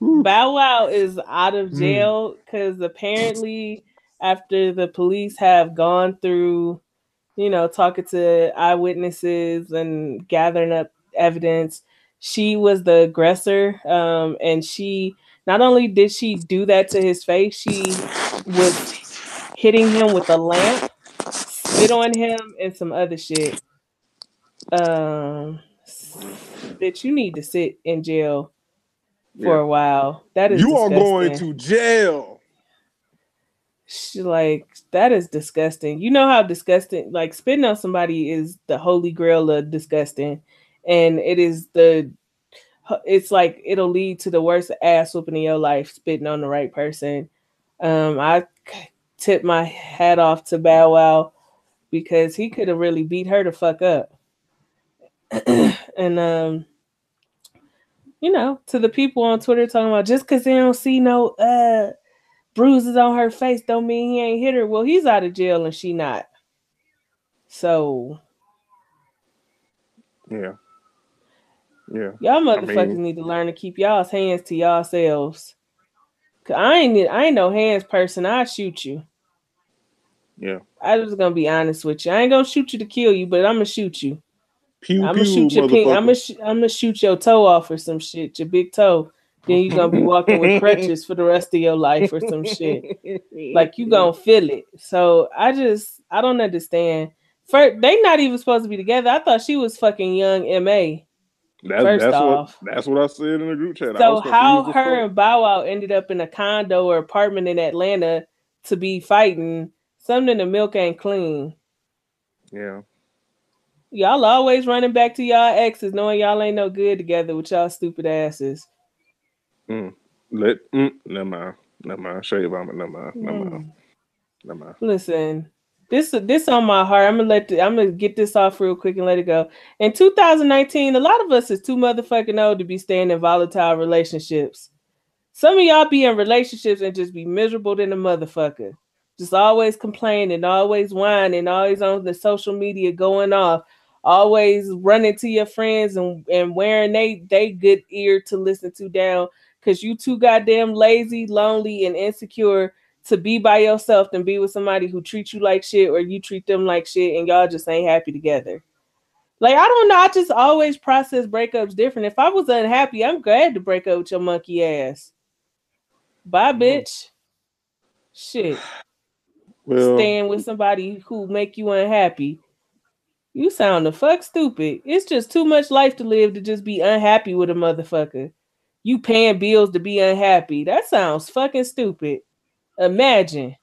Bow- Wow is out of Mm. jail because apparently, after the police have gone through, you know, talking to eyewitnesses and gathering up evidence, she was the aggressor. Um, and she not only did she do that to his face, she was hitting him with a lamp, spit on him, and some other shit. Um, bitch, you need to sit in jail for Yeah. a while. That is You are going to jail. She, like that is disgusting. You know how disgusting like spitting on somebody is the holy grail of disgusting, and it is the it's like it'll lead to the worst ass whooping in your life spitting on the right person. Um, I tip my hat off to Bow Wow because he could have really beat her to fuck up. and um, you know, to the people on Twitter talking about just because they don't see no uh bruises on her face don't mean he ain't hit her. Well, he's out of jail and she not. So Yeah. Yeah. y'all motherfuckers mean- need to learn to keep y'all's hands to y'all yourselves. Cause I ain't I ain't no hands person. I shoot you. Yeah. I was gonna be honest with you. I ain't gonna shoot you to kill you, but I'm gonna shoot you. Pew I'm gonna shoot your pink. I'm gonna sh- I'm gonna shoot your toe off or some shit. Your big toe. then you're gonna be walking with crutches for the rest of your life or some shit. Like you gonna feel it. So I just I don't understand. First, they not even supposed to be together. I thought she was fucking Young M.A. That, First that's off. what that's what I said in the group chat. So how her and Bow Wow ended up in a condo or apartment in Atlanta to be fighting? Something in the milk ain't clean. Yeah. Y'all always running back to y'all exes, knowing y'all ain't no good together with y'all stupid asses. Mm. Let mm, never mind. Never mind. Shade vomit. Never mind. Never mind. Mm. Never mind. Listen, this this on my heart. I'm gonna let the, I'm gonna get this off real quick and let it go. In 2019, a lot of us is too motherfucking old to be staying in volatile relationships. Some of y'all be in relationships and just be miserable than a motherfucker. Just always complaining, always whining, always on the social media going off, always running to your friends and, and wearing they they good ear to listen to down because you too goddamn lazy, lonely, and insecure to be by yourself than be with somebody who treats you like shit or you treat them like shit and y'all just ain't happy together. Like I don't know, I just always process breakups different. If I was unhappy, I'm glad to break up with your monkey ass. Bye, mm. bitch. Shit. Well, Staying with somebody who make you unhappy. You sound the fuck stupid. It's just too much life to live to just be unhappy with a motherfucker. You paying bills to be unhappy. That sounds fucking stupid. Imagine.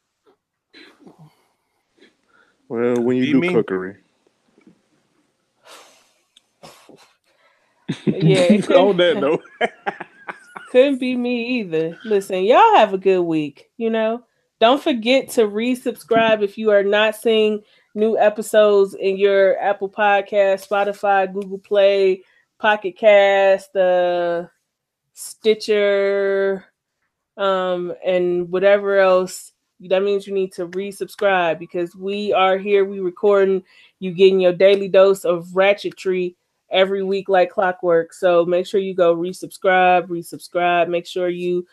well, when you Be do me. cookery, Yeah, it on could- that note, Couldn't be me either. Listen, y'all have a good week. You know, don't forget to resubscribe if you are not seeing new episodes in your Apple Podcast, Spotify, Google Play, Pocket Cast, uh, Stitcher, um, and whatever else. That means you need to resubscribe because we are here. We recording. You getting your daily dose of ratchetry every week like clockwork. So make sure you go resubscribe, resubscribe. Make sure you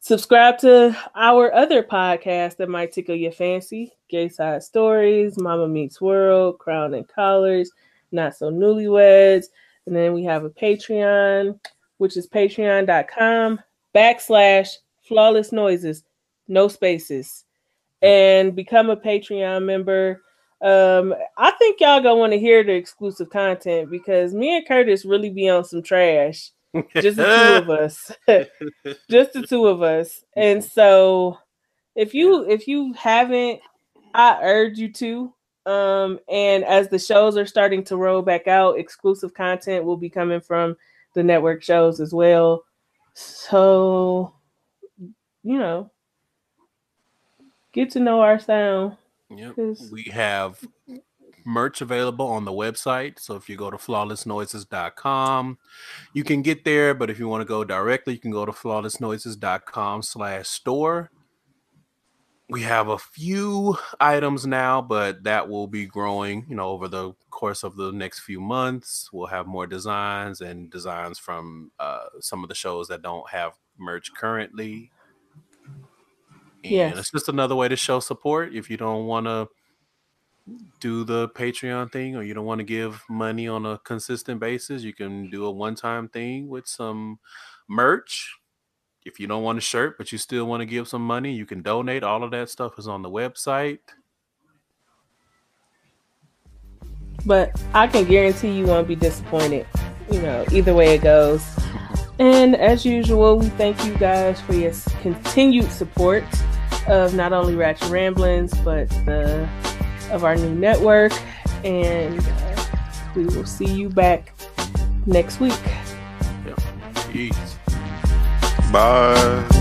subscribe to our other podcast that might tickle your fancy. Gay Side Stories, Mama Meets World, Crown and Collars, Not So Newlyweds. And then we have a Patreon, which is patreon.com backslash flawless noises, no spaces. And become a Patreon member. Um, I think y'all gonna want to hear the exclusive content because me and Curtis really be on some trash. Just the two of us. Just the two of us. And so if you if you haven't, I urge you to. Um, and as the shows are starting to roll back out, exclusive content will be coming from the network shows as well. So you know, get to know our sound. Yep. We have merch available on the website. So if you go to flawlessnoises.com, you can get there. But if you want to go directly, you can go to flawlessnoises.com slash store. We have a few items now, but that will be growing, you know, over the course of the next few months. We'll have more designs and designs from uh, some of the shows that don't have merch currently. And Yes. it's just another way to show support. If you don't want to do the Patreon thing or you don't want to give money on a consistent basis, you can do a one time thing with some merch. If you don't want a shirt, but you still want to give some money, you can donate. All of that stuff is on the website. but I can guarantee you won't be disappointed. You know, either way it goes. And as usual, we thank you guys for your continued support of not only Ratchet Ramblings, but the of our new network. And uh, we will see you back next week. Peace. bye.